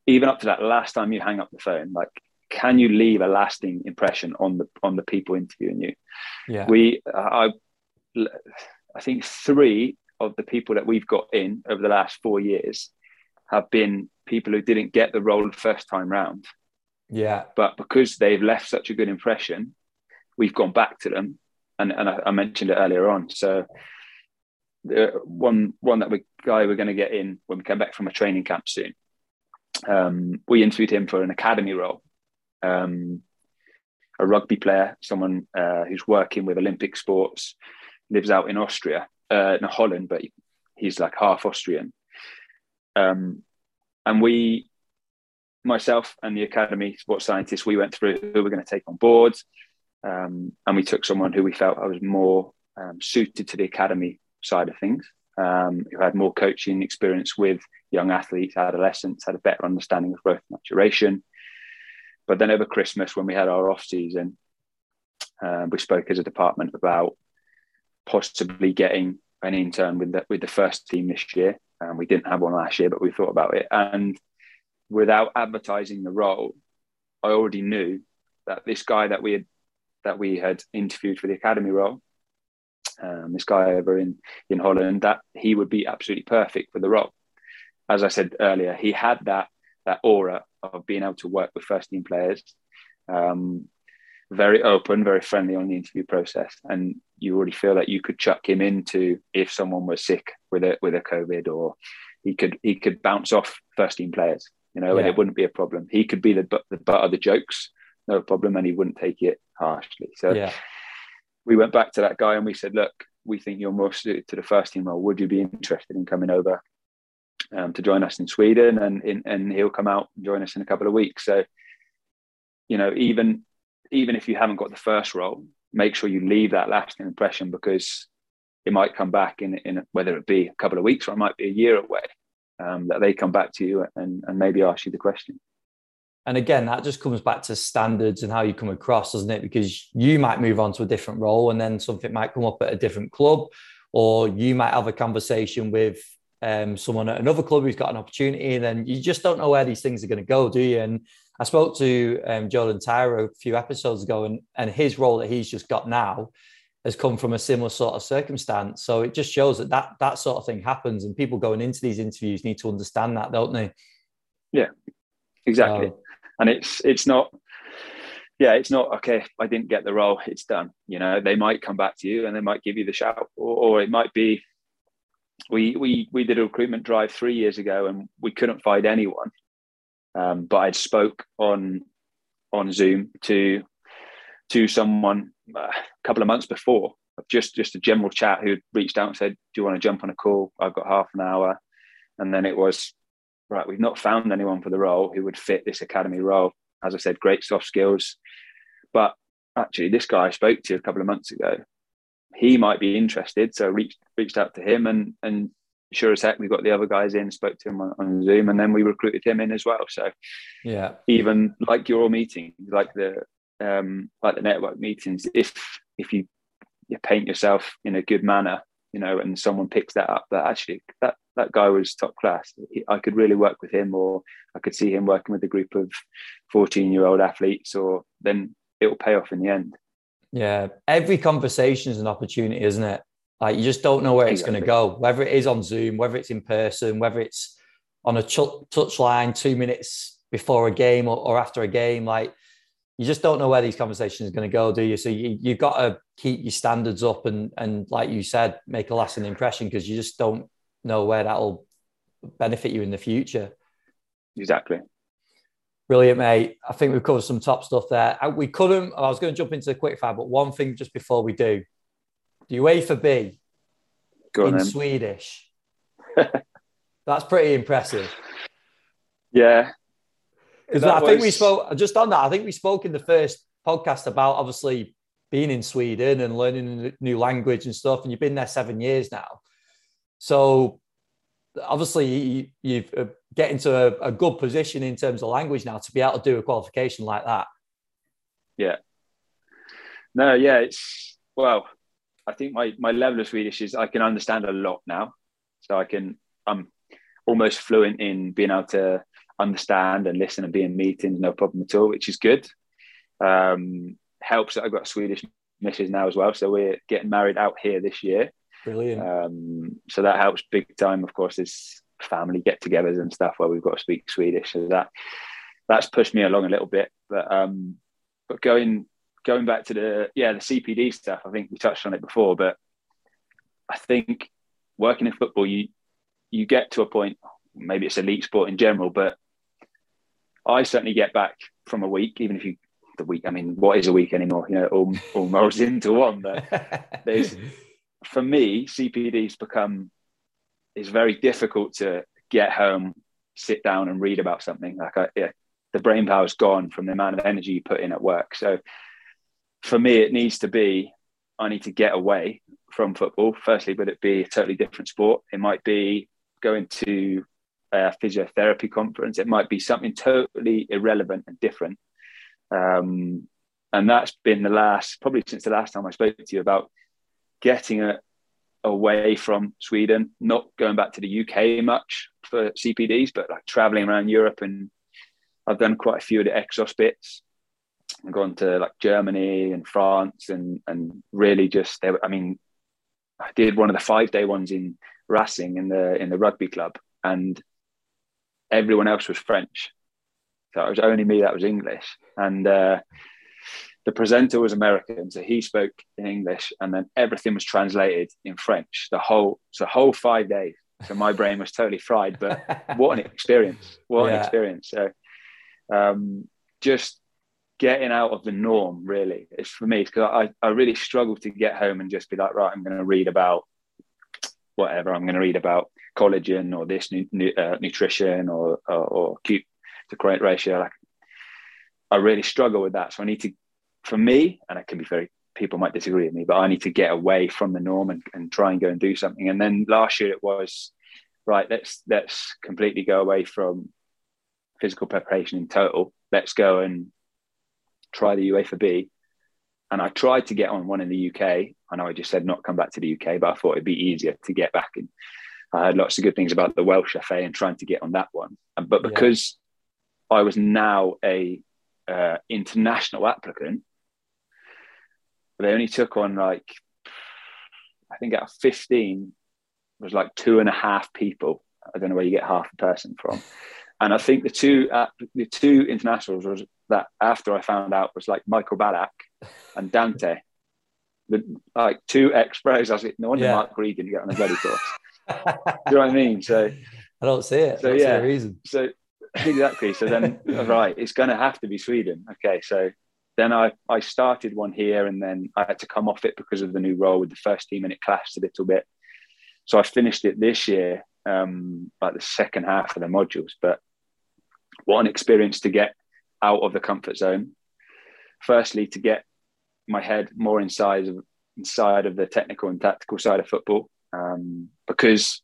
Even up to that last time you hang up the phone, like can you leave a lasting impression on the on the people interviewing you? Yeah, we I I think three of the people that we've got in over the last four years have been people who didn't get the role the first time round. Yeah. But because they've left such a good impression, we've gone back to them. And, and I, I mentioned it earlier on. So the one one that we guy we're going to get in when we come back from a training camp soon. Um, we interviewed him for an academy role. Um, a rugby player, someone uh, who's working with Olympic sports, lives out in Austria, uh, in Holland, but he's like half Austrian. Um, and we, myself and the academy sports scientists, we went through who we're going to take on board, um, and we took someone who we felt I was more um, suited to the academy side of things, um, who had more coaching experience with young athletes, adolescents, had a better understanding of growth and maturation. But then over Christmas, when we had our off season, uh, we spoke as a department about possibly getting an intern with the, with the first team this year. Um, we didn't have one last year, but we thought about it. And without advertising the role, I already knew that this guy that we had that we had interviewed for the academy role, um, this guy over in in Holland, that he would be absolutely perfect for the role. As I said earlier, he had that that aura of being able to work with first team players. Um, very open, very friendly on the interview process, and you already feel that you could chuck him into if someone was sick with a with a COVID, or he could he could bounce off first team players, you know, yeah. and it wouldn't be a problem. He could be the the butt of the jokes, no problem, and he wouldn't take it harshly. So yeah. we went back to that guy and we said, look, we think you're more suited to the first team role. Would you be interested in coming over um, to join us in Sweden? And in, and he'll come out and join us in a couple of weeks. So you know, even even if you haven't got the first role, make sure you leave that lasting impression because it might come back in, in whether it be a couple of weeks or it might be a year away um, that they come back to you and, and maybe ask you the question. and again, that just comes back to standards and how you come across, doesn't it? Because you might move on to a different role and then something might come up at a different club, or you might have a conversation with um, someone at another club who's got an opportunity, and then you just don't know where these things are going to go, do you? And I spoke to um, Jordan Tyro a few episodes ago, and, and his role that he's just got now has come from a similar sort of circumstance. So it just shows that that, that sort of thing happens, and people going into these interviews need to understand that, don't they? Yeah, exactly. So, and it's it's not yeah it's not okay i didn't get the role it's done you know they might come back to you and they might give you the shout or, or it might be we we we did a recruitment drive three years ago and we couldn't find anyone um, but i'd spoke on on zoom to to someone uh, a couple of months before just just a general chat who reached out and said do you want to jump on a call i've got half an hour and then it was right, we've not found anyone for the role who would fit this academy role. As I said, great soft skills. But actually, this guy I spoke to a couple of months ago, he might be interested. So I reached reached out to him and and sure as heck we got the other guys in, spoke to him on, on Zoom, and then we recruited him in as well. So yeah, even like your meeting, like the um like the network meetings, if if you you paint yourself in a good manner, you know, and someone picks that up, that actually that that guy was top class. I could really work with him, or I could see him working with a group of 14 year old athletes, or then it will pay off in the end. Yeah. Every conversation is an opportunity, isn't it? Like you just don't know where exactly. it's going to go, whether it is on Zoom, whether it's in person, whether it's on a touch line two minutes before a game or, or after a game. Like you just don't know where these conversations are going to go, do you? So you, you've got to keep your standards up and, and like you said, make a lasting impression because you just don't know where that'll benefit you in the future. Exactly. Brilliant, mate. I think we've covered some top stuff there. Uh, we couldn't, I was going to jump into the quick fire, but one thing just before we do the UEFA B Go in then. Swedish. That's pretty impressive. Yeah. Because I was... think we spoke just on that. I think we spoke in the first podcast about obviously being in Sweden and learning a new language and stuff. And you've been there seven years now. So obviously you, have uh, get into a, a, good position in terms of language now to be able to do a qualification like that. Yeah. No, yeah, it's well, I think my my level of Swedish is I can understand a lot now. So I can I'm almost fluent in being able to understand and listen and be in meetings, no problem at all, which is good. Um, helps that I've got Swedish misses now as well. So we're getting married out here this year. Brilliant. Um, so that helps big time. Of course, there's family get-togethers and stuff where we've got to speak Swedish. So that that's pushed me along a little bit. But um, but going going back to the yeah the CPD stuff, I think we touched on it before. But I think working in football, you you get to a point. Maybe it's elite sport in general, but I certainly get back from a week, even if you the week. I mean, what is a week anymore? You know, all all into one. But there's for me, CPD's become it's very difficult to get home, sit down, and read about something. Like I, yeah, the brain power's gone from the amount of energy you put in at work. So for me, it needs to be I need to get away from football. Firstly, but it be a totally different sport. It might be going to a physiotherapy conference. It might be something totally irrelevant and different. Um, and that's been the last, probably since the last time I spoke to you about getting it away from Sweden, not going back to the UK much for CPDs, but like traveling around Europe and I've done quite a few of the Exos bits. I've gone to like Germany and France and and really just I mean I did one of the five day ones in Racing in the in the rugby club and everyone else was French. So it was only me that was English. And uh, the presenter was American, so he spoke in English, and then everything was translated in French. The whole so whole five days. So my brain was totally fried. But what an experience! What yeah. an experience! So um, just getting out of the norm really is for me because I, I really struggle to get home and just be like right i'm going to read about whatever i'm going to read about collagen or this nu- uh, nutrition or, or, or acute to chronic ratio like i really struggle with that so i need to for me, and it can be very people might disagree with me, but I need to get away from the norm and, and try and go and do something. And then last year it was right, let's let's completely go away from physical preparation in total. Let's go and try the UEFA B. And I tried to get on one in the UK. I know I just said not come back to the UK, but I thought it'd be easier to get back. And I heard lots of good things about the Welsh FA and trying to get on that one. But because yeah. I was now a uh, international applicant, they only took on like I think out of 15 was like two and a half people. I don't know where you get half a person from. And I think the two uh, the two internationals was that after I found out was like Michael Ballack and Dante. The like two ex pros. I was like, no wonder yeah. Mark Reed didn't get on the bloody course. Do you know what I mean? So I don't see it. So yeah, reason. So exactly. So then right, it's going to have to be Sweden. Okay, so then I, I started one here and then I had to come off it because of the new role with the first team and it clashed a little bit. So I finished it this year, um, like the second half of the modules. But what an experience to get out of the comfort zone. Firstly, to get my head more inside of inside of the technical and tactical side of football. Um, because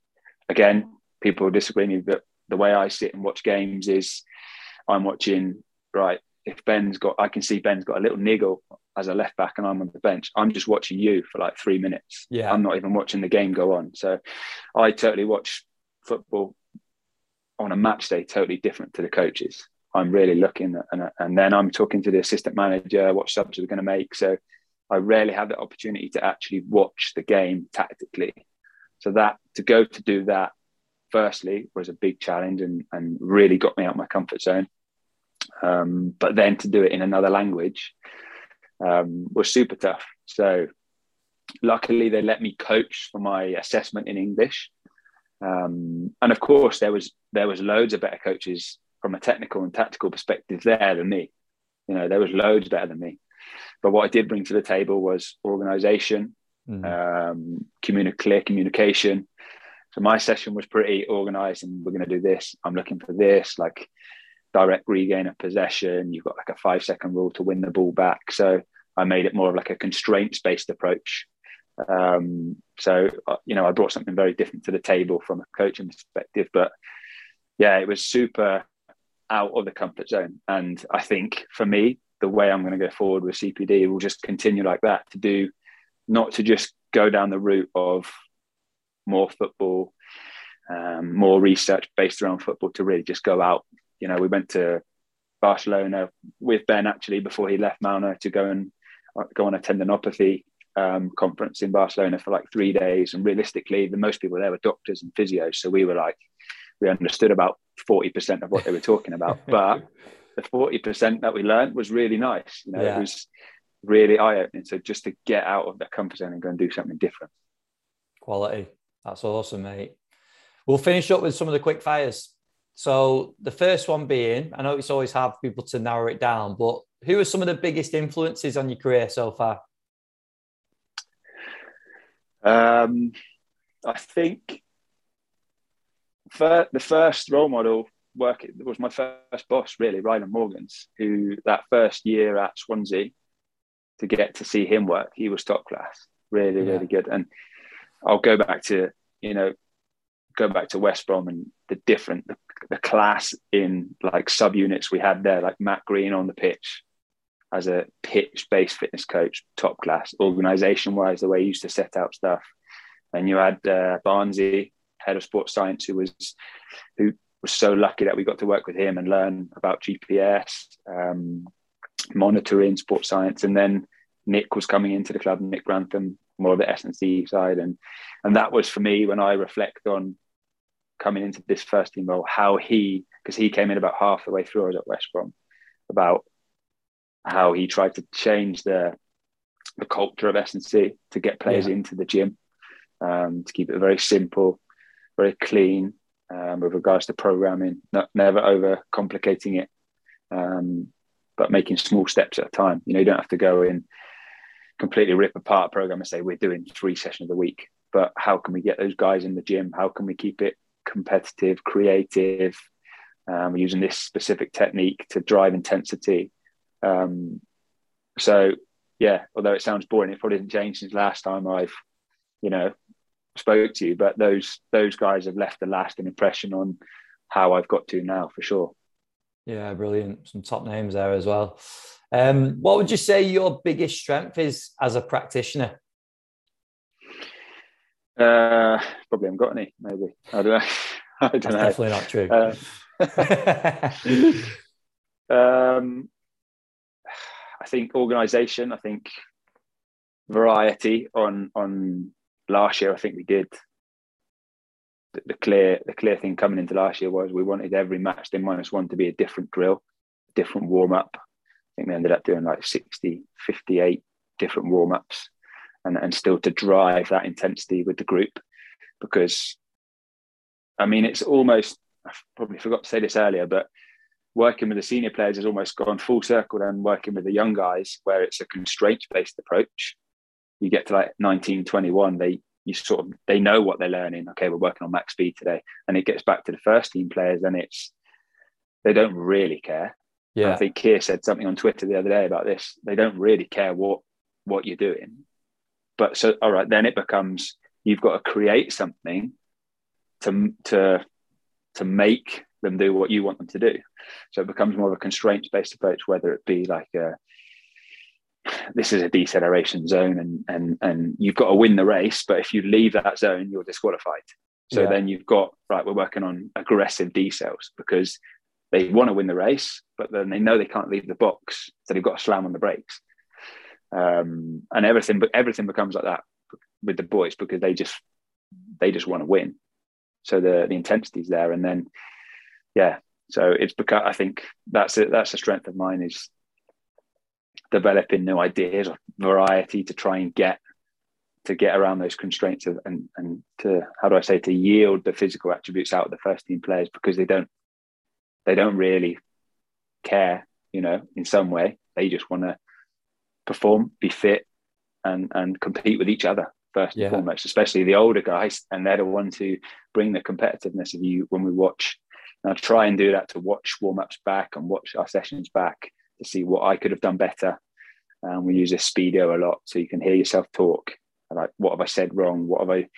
again, people disagree with me, but the way I sit and watch games is I'm watching right if Ben's got, I can see Ben's got a little niggle as a left back and I'm on the bench. I'm just watching you for like three minutes. Yeah. I'm not even watching the game go on. So I totally watch football on a match day totally different to the coaches. I'm really looking at, and, and then I'm talking to the assistant manager, what subs we're going to make. So I rarely have the opportunity to actually watch the game tactically. So that to go to do that, firstly, was a big challenge and, and really got me out my comfort zone. Um, but then to do it in another language um, was super tough. So luckily they let me coach for my assessment in English. Um, and of course there was there was loads of better coaches from a technical and tactical perspective there than me. You know, there was loads better than me. But what I did bring to the table was organization, mm. um, communi- clear communication. So my session was pretty organized and we're going to do this. I'm looking for this. Like direct regain of possession. You've got like a five second rule to win the ball back. So I made it more of like a constraints based approach. Um, so uh, you know, I brought something very different to the table from a coaching perspective. But yeah, it was super out of the comfort zone. And I think for me, the way I'm going to go forward with CPD will just continue like that to do, not to just go down the route of more football, um, more research based around football, to really just go out you know, we went to Barcelona with Ben actually before he left Malmo to go and uh, go on a tendinopathy um, conference in Barcelona for like three days. And realistically, the most people there were doctors and physios. So we were like, we understood about 40% of what they were talking about. but the 40% that we learned was really nice. You know, yeah. it was really eye opening. So just to get out of that comfort zone and go and do something different. Quality. That's awesome, mate. We'll finish up with some of the quick fires. So the first one being, I know it's always hard for people to narrow it down, but who are some of the biggest influences on your career so far? Um, I think for the first role model work was my first boss, really, Ryland Morgans, who that first year at Swansea to get to see him work, he was top class, really, yeah. really good. And I'll go back to you know go back to West Brom and the different the, the class in like subunits we had there, like Matt Green on the pitch as a pitch-based fitness coach, top class. Organization-wise, the way he used to set out stuff, and you had uh, Barnesy, head of sports science, who was who was so lucky that we got to work with him and learn about GPS, um, monitoring sports science, and then Nick was coming into the club, Nick Grantham, more of the S and C side, and and that was for me when I reflect on coming into this first team role, how he, because he came in about half the way through I was at West Brom, about how he tried to change the the culture of S&C to get players yeah. into the gym, um, to keep it very simple, very clean um, with regards to programming, not, never over complicating it, um, but making small steps at a time. You know, you don't have to go in completely rip apart a program and say we're doing three sessions a week. But how can we get those guys in the gym? How can we keep it competitive, creative. Um, using this specific technique to drive intensity. Um, so, yeah, although it sounds boring, it probably didn't change since last time I've, you know, spoke to you. But those those guys have left a lasting impression on how I've got to now for sure. Yeah, brilliant. Some top names there as well. Um, what would you say your biggest strength is as a practitioner? Uh, probably haven't got any. Maybe I don't know. I don't That's know. definitely not true. Uh, um, I think organisation. I think variety. On on last year, I think we did the, clear the clear thing coming into last year was we wanted every match day minus one to be a different drill, different warm up. I think we ended up doing like 60, 58 different warm ups and, and still to drive that intensity with the group because I mean it's almost I probably forgot to say this earlier, but working with the senior players has almost gone full circle and working with the young guys where it's a constraint based approach. You get to like 19, 21, they you sort of they know what they're learning. Okay, we're working on max speed today. And it gets back to the first team players and it's they don't really care. Yeah. I think Keir said something on Twitter the other day about this. They don't really care what what you're doing. But so all right, then it becomes you've got to create something to to to make them do what you want them to do. So it becomes more of a constraints based approach, whether it be like a this is a deceleration zone and and and you've got to win the race, but if you leave that zone, you're disqualified. So yeah. then you've got right, we're working on aggressive decels because they want to win the race, but then they know they can't leave the box, so they've got to slam on the brakes. Um, and everything, but everything becomes like that with the boys because they just they just want to win. So the the intensity's there, and then yeah, so it's because I think that's it. That's a strength of mine is developing new ideas or variety to try and get to get around those constraints of, and and to how do I say to yield the physical attributes out of the first team players because they don't they don't really care, you know, in some way. They just want to perform, be fit, and and compete with each other first and yeah. foremost, especially the older guys, and they're the ones who bring the competitiveness of you when we watch. And I try and do that to watch warm ups back and watch our sessions back to see what I could have done better. And we use a speedo a lot, so you can hear yourself talk. Like, what have I said wrong? What have I?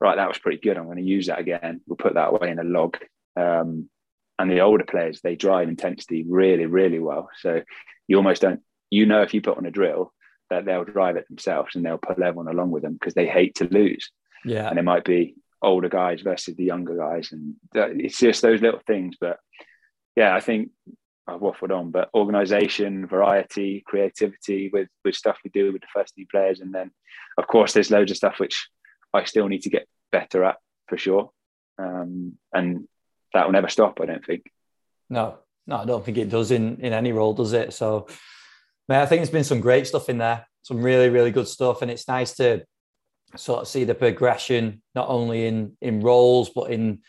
Right, that was pretty good. I'm going to use that again. We'll put that away in a log. Um, and the older players, they drive intensity really, really well. So you almost don't. You know, if you put on a drill, that they'll drive it themselves and they'll pull everyone along with them because they hate to lose. Yeah. And it might be older guys versus the younger guys. And it's just those little things. But yeah, I think I've waffled on, but organization, variety, creativity with, with stuff we do with the first team players. And then, of course, there's loads of stuff which I still need to get better at for sure. Um, and that will never stop, I don't think. No, no, I don't think it does in, in any role, does it? So, man, I think there's been some great stuff in there, some really, really good stuff. And it's nice to sort of see the progression, not only in, in roles, but in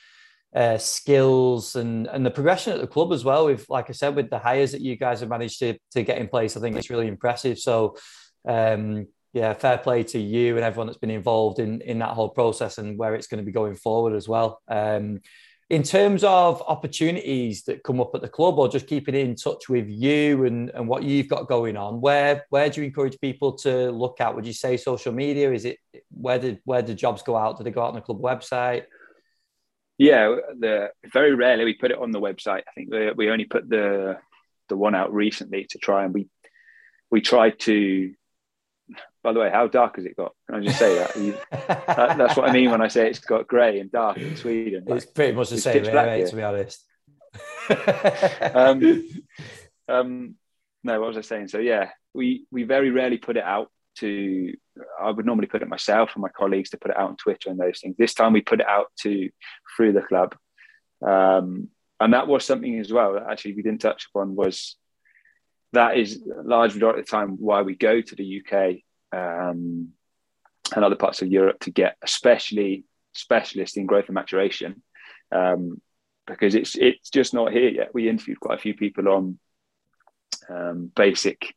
uh, skills and, and the progression at the club as well. With, like I said, with the hires that you guys have managed to, to get in place, I think it's really impressive. So, um, yeah, fair play to you and everyone that's been involved in, in that whole process and where it's going to be going forward as well. Um, in terms of opportunities that come up at the club or just keeping in touch with you and, and what you've got going on, where where do you encourage people to look at? Would you say social media? Is it where did where do jobs go out? Do they go out on the club website? Yeah, the very rarely we put it on the website. I think we, we only put the the one out recently to try and we we tried to by the way, how dark has it got? Can I just say that? You, that that's what I mean when I say it's got grey and dark in Sweden. Like, it's pretty much the same, mate, to be honest. um, um, no, what was I saying? So yeah, we we very rarely put it out to. I would normally put it myself and my colleagues to put it out on Twitter and those things. This time we put it out to through the club, um, and that was something as well. That actually we didn't touch upon was that is large majority of the time why we go to the UK um, and other parts of Europe to get, especially specialists in growth and maturation, um, because it's it's just not here yet. We interviewed quite a few people on um, basic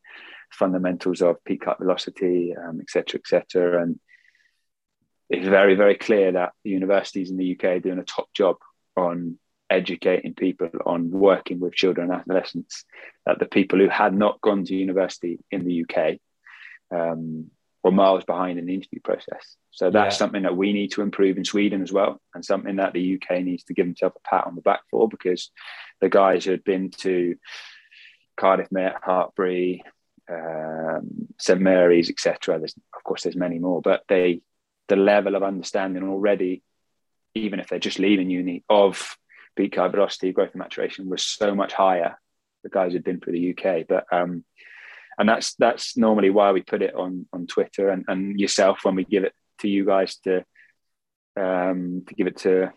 fundamentals of peak height velocity, etc., um, etc., et and it's very very clear that the universities in the UK are doing a top job on educating people on working with children and adolescents that the people who had not gone to university in the UK um, or miles behind in the interview process. So that's yeah. something that we need to improve in Sweden as well, and something that the UK needs to give themselves a pat on the back for because the guys who had been to Cardiff Met, Hartpury, um, St Mary's, etc. There's of course there's many more, but they the level of understanding already, even if they're just leaving uni, of peak carb velocity, growth and maturation was so much higher. The guys who'd been through the UK, but um, and that's that's normally why we put it on on Twitter and, and yourself when we give it to you guys to um, to give it to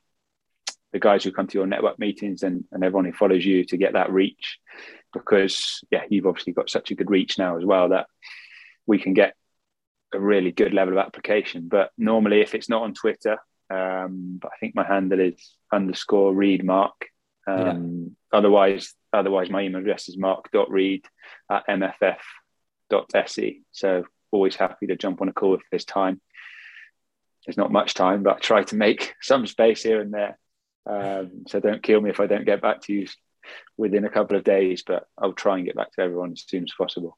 the guys who come to your network meetings and, and everyone who follows you to get that reach because yeah you've obviously got such a good reach now as well that we can get a really good level of application. But normally if it's not on twitter um, but i think my handle is underscore read mark. Um, yeah. otherwise otherwise my email address is mark.read at mff.se so always happy to jump on a call if there's time. There's not much time but i try to make some space here and there. Um, so don't kill me if I don't get back to you within a couple of days, but I'll try and get back to everyone as soon as possible.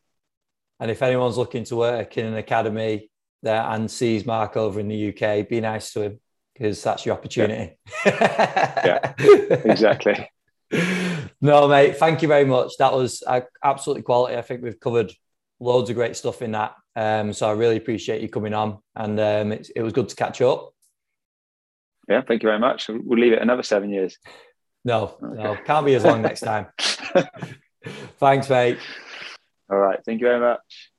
And if anyone's looking to work in an academy there and sees Mark over in the UK, be nice to him because that's your opportunity. Yeah, yeah exactly. no, mate, thank you very much. That was uh, absolutely quality. I think we've covered loads of great stuff in that. Um, so I really appreciate you coming on, and um, it, it was good to catch up. Yeah, thank you very much. We'll leave it another seven years. No, okay. no, can't be as long next time. Thanks, mate. All right, thank you very much.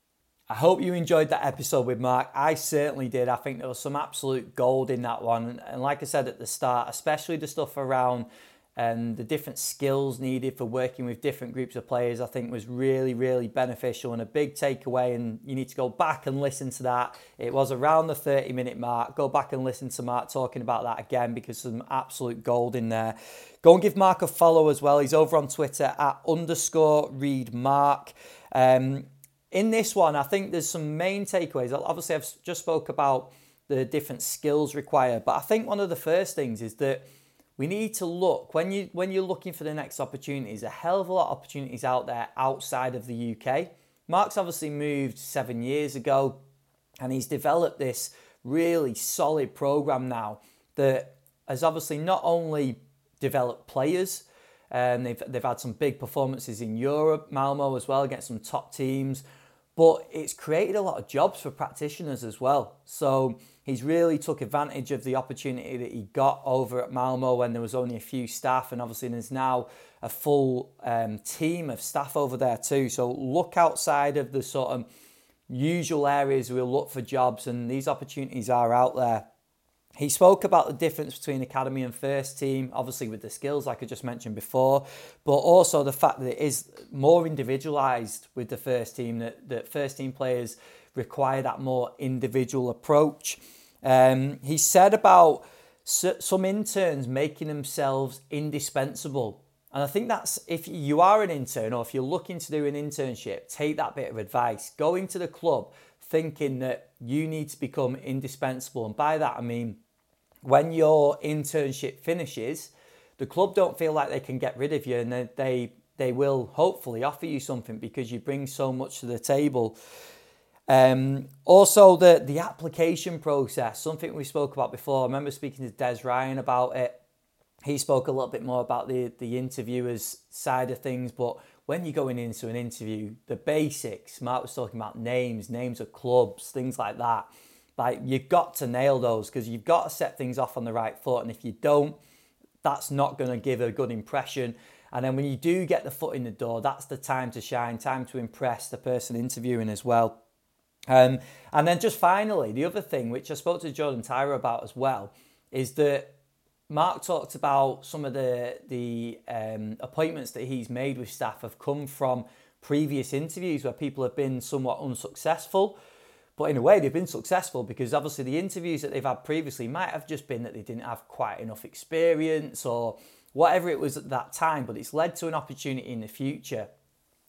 I hope you enjoyed that episode with Mark. I certainly did. I think there was some absolute gold in that one. And like I said at the start, especially the stuff around and the different skills needed for working with different groups of players, I think was really, really beneficial and a big takeaway. And you need to go back and listen to that. It was around the 30 minute mark. Go back and listen to Mark talking about that again because some absolute gold in there. Go and give Mark a follow as well. He's over on Twitter at underscore read mark. Um, in this one, I think there's some main takeaways. Obviously, I've just spoke about the different skills required, but I think one of the first things is that we need to look when you when you're looking for the next opportunities. A hell of a lot of opportunities out there outside of the UK. Mark's obviously moved seven years ago, and he's developed this really solid program now that has obviously not only developed players. and they've, they've had some big performances in Europe, Malmo as well, against some top teams. But it's created a lot of jobs for practitioners as well. So He's really took advantage of the opportunity that he got over at Malmo when there was only a few staff, and obviously there's now a full um, team of staff over there too. So look outside of the sort of usual areas we'll look for jobs, and these opportunities are out there. He spoke about the difference between academy and first team, obviously with the skills like I just mentioned before, but also the fact that it is more individualised with the first team, that, that first team players require that more individual approach. Um, he said about some interns making themselves indispensable. And I think that's if you are an intern or if you're looking to do an internship, take that bit of advice. Go into the club thinking that you need to become indispensable. And by that, I mean when your internship finishes, the club don't feel like they can get rid of you and they, they, they will hopefully offer you something because you bring so much to the table. Um, also, the, the application process, something we spoke about before. I remember speaking to Des Ryan about it. He spoke a little bit more about the, the interviewer's side of things, but when you're going into an interview, the basics, Mark was talking about names, names of clubs, things like that. Like you've got to nail those because you've got to set things off on the right foot. And if you don't, that's not going to give a good impression. And then when you do get the foot in the door, that's the time to shine, time to impress the person interviewing as well. Um, and then just finally, the other thing, which I spoke to Jordan Tyra about as well, is that Mark talked about some of the the um, appointments that he's made with staff have come from previous interviews where people have been somewhat unsuccessful. But in a way, they've been successful because obviously the interviews that they've had previously might have just been that they didn't have quite enough experience or whatever it was at that time, but it's led to an opportunity in the future.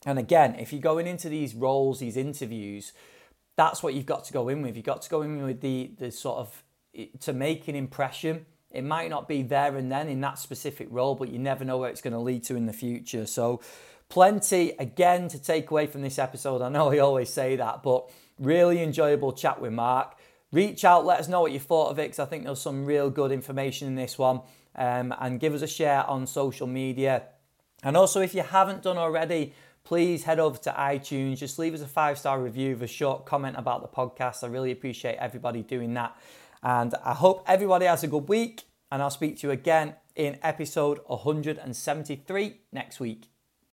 And again, if you're going into these roles, these interviews, that's what you've got to go in with. You've got to go in with the, the sort of to make an impression. It might not be there and then in that specific role, but you never know where it's going to lead to in the future. So, plenty again to take away from this episode. I know I always say that, but Really enjoyable chat with Mark. Reach out, let us know what you thought of it because I think there's some real good information in this one. Um, and give us a share on social media. And also, if you haven't done already, please head over to iTunes. Just leave us a five star review with a short comment about the podcast. I really appreciate everybody doing that. And I hope everybody has a good week. And I'll speak to you again in episode 173 next week.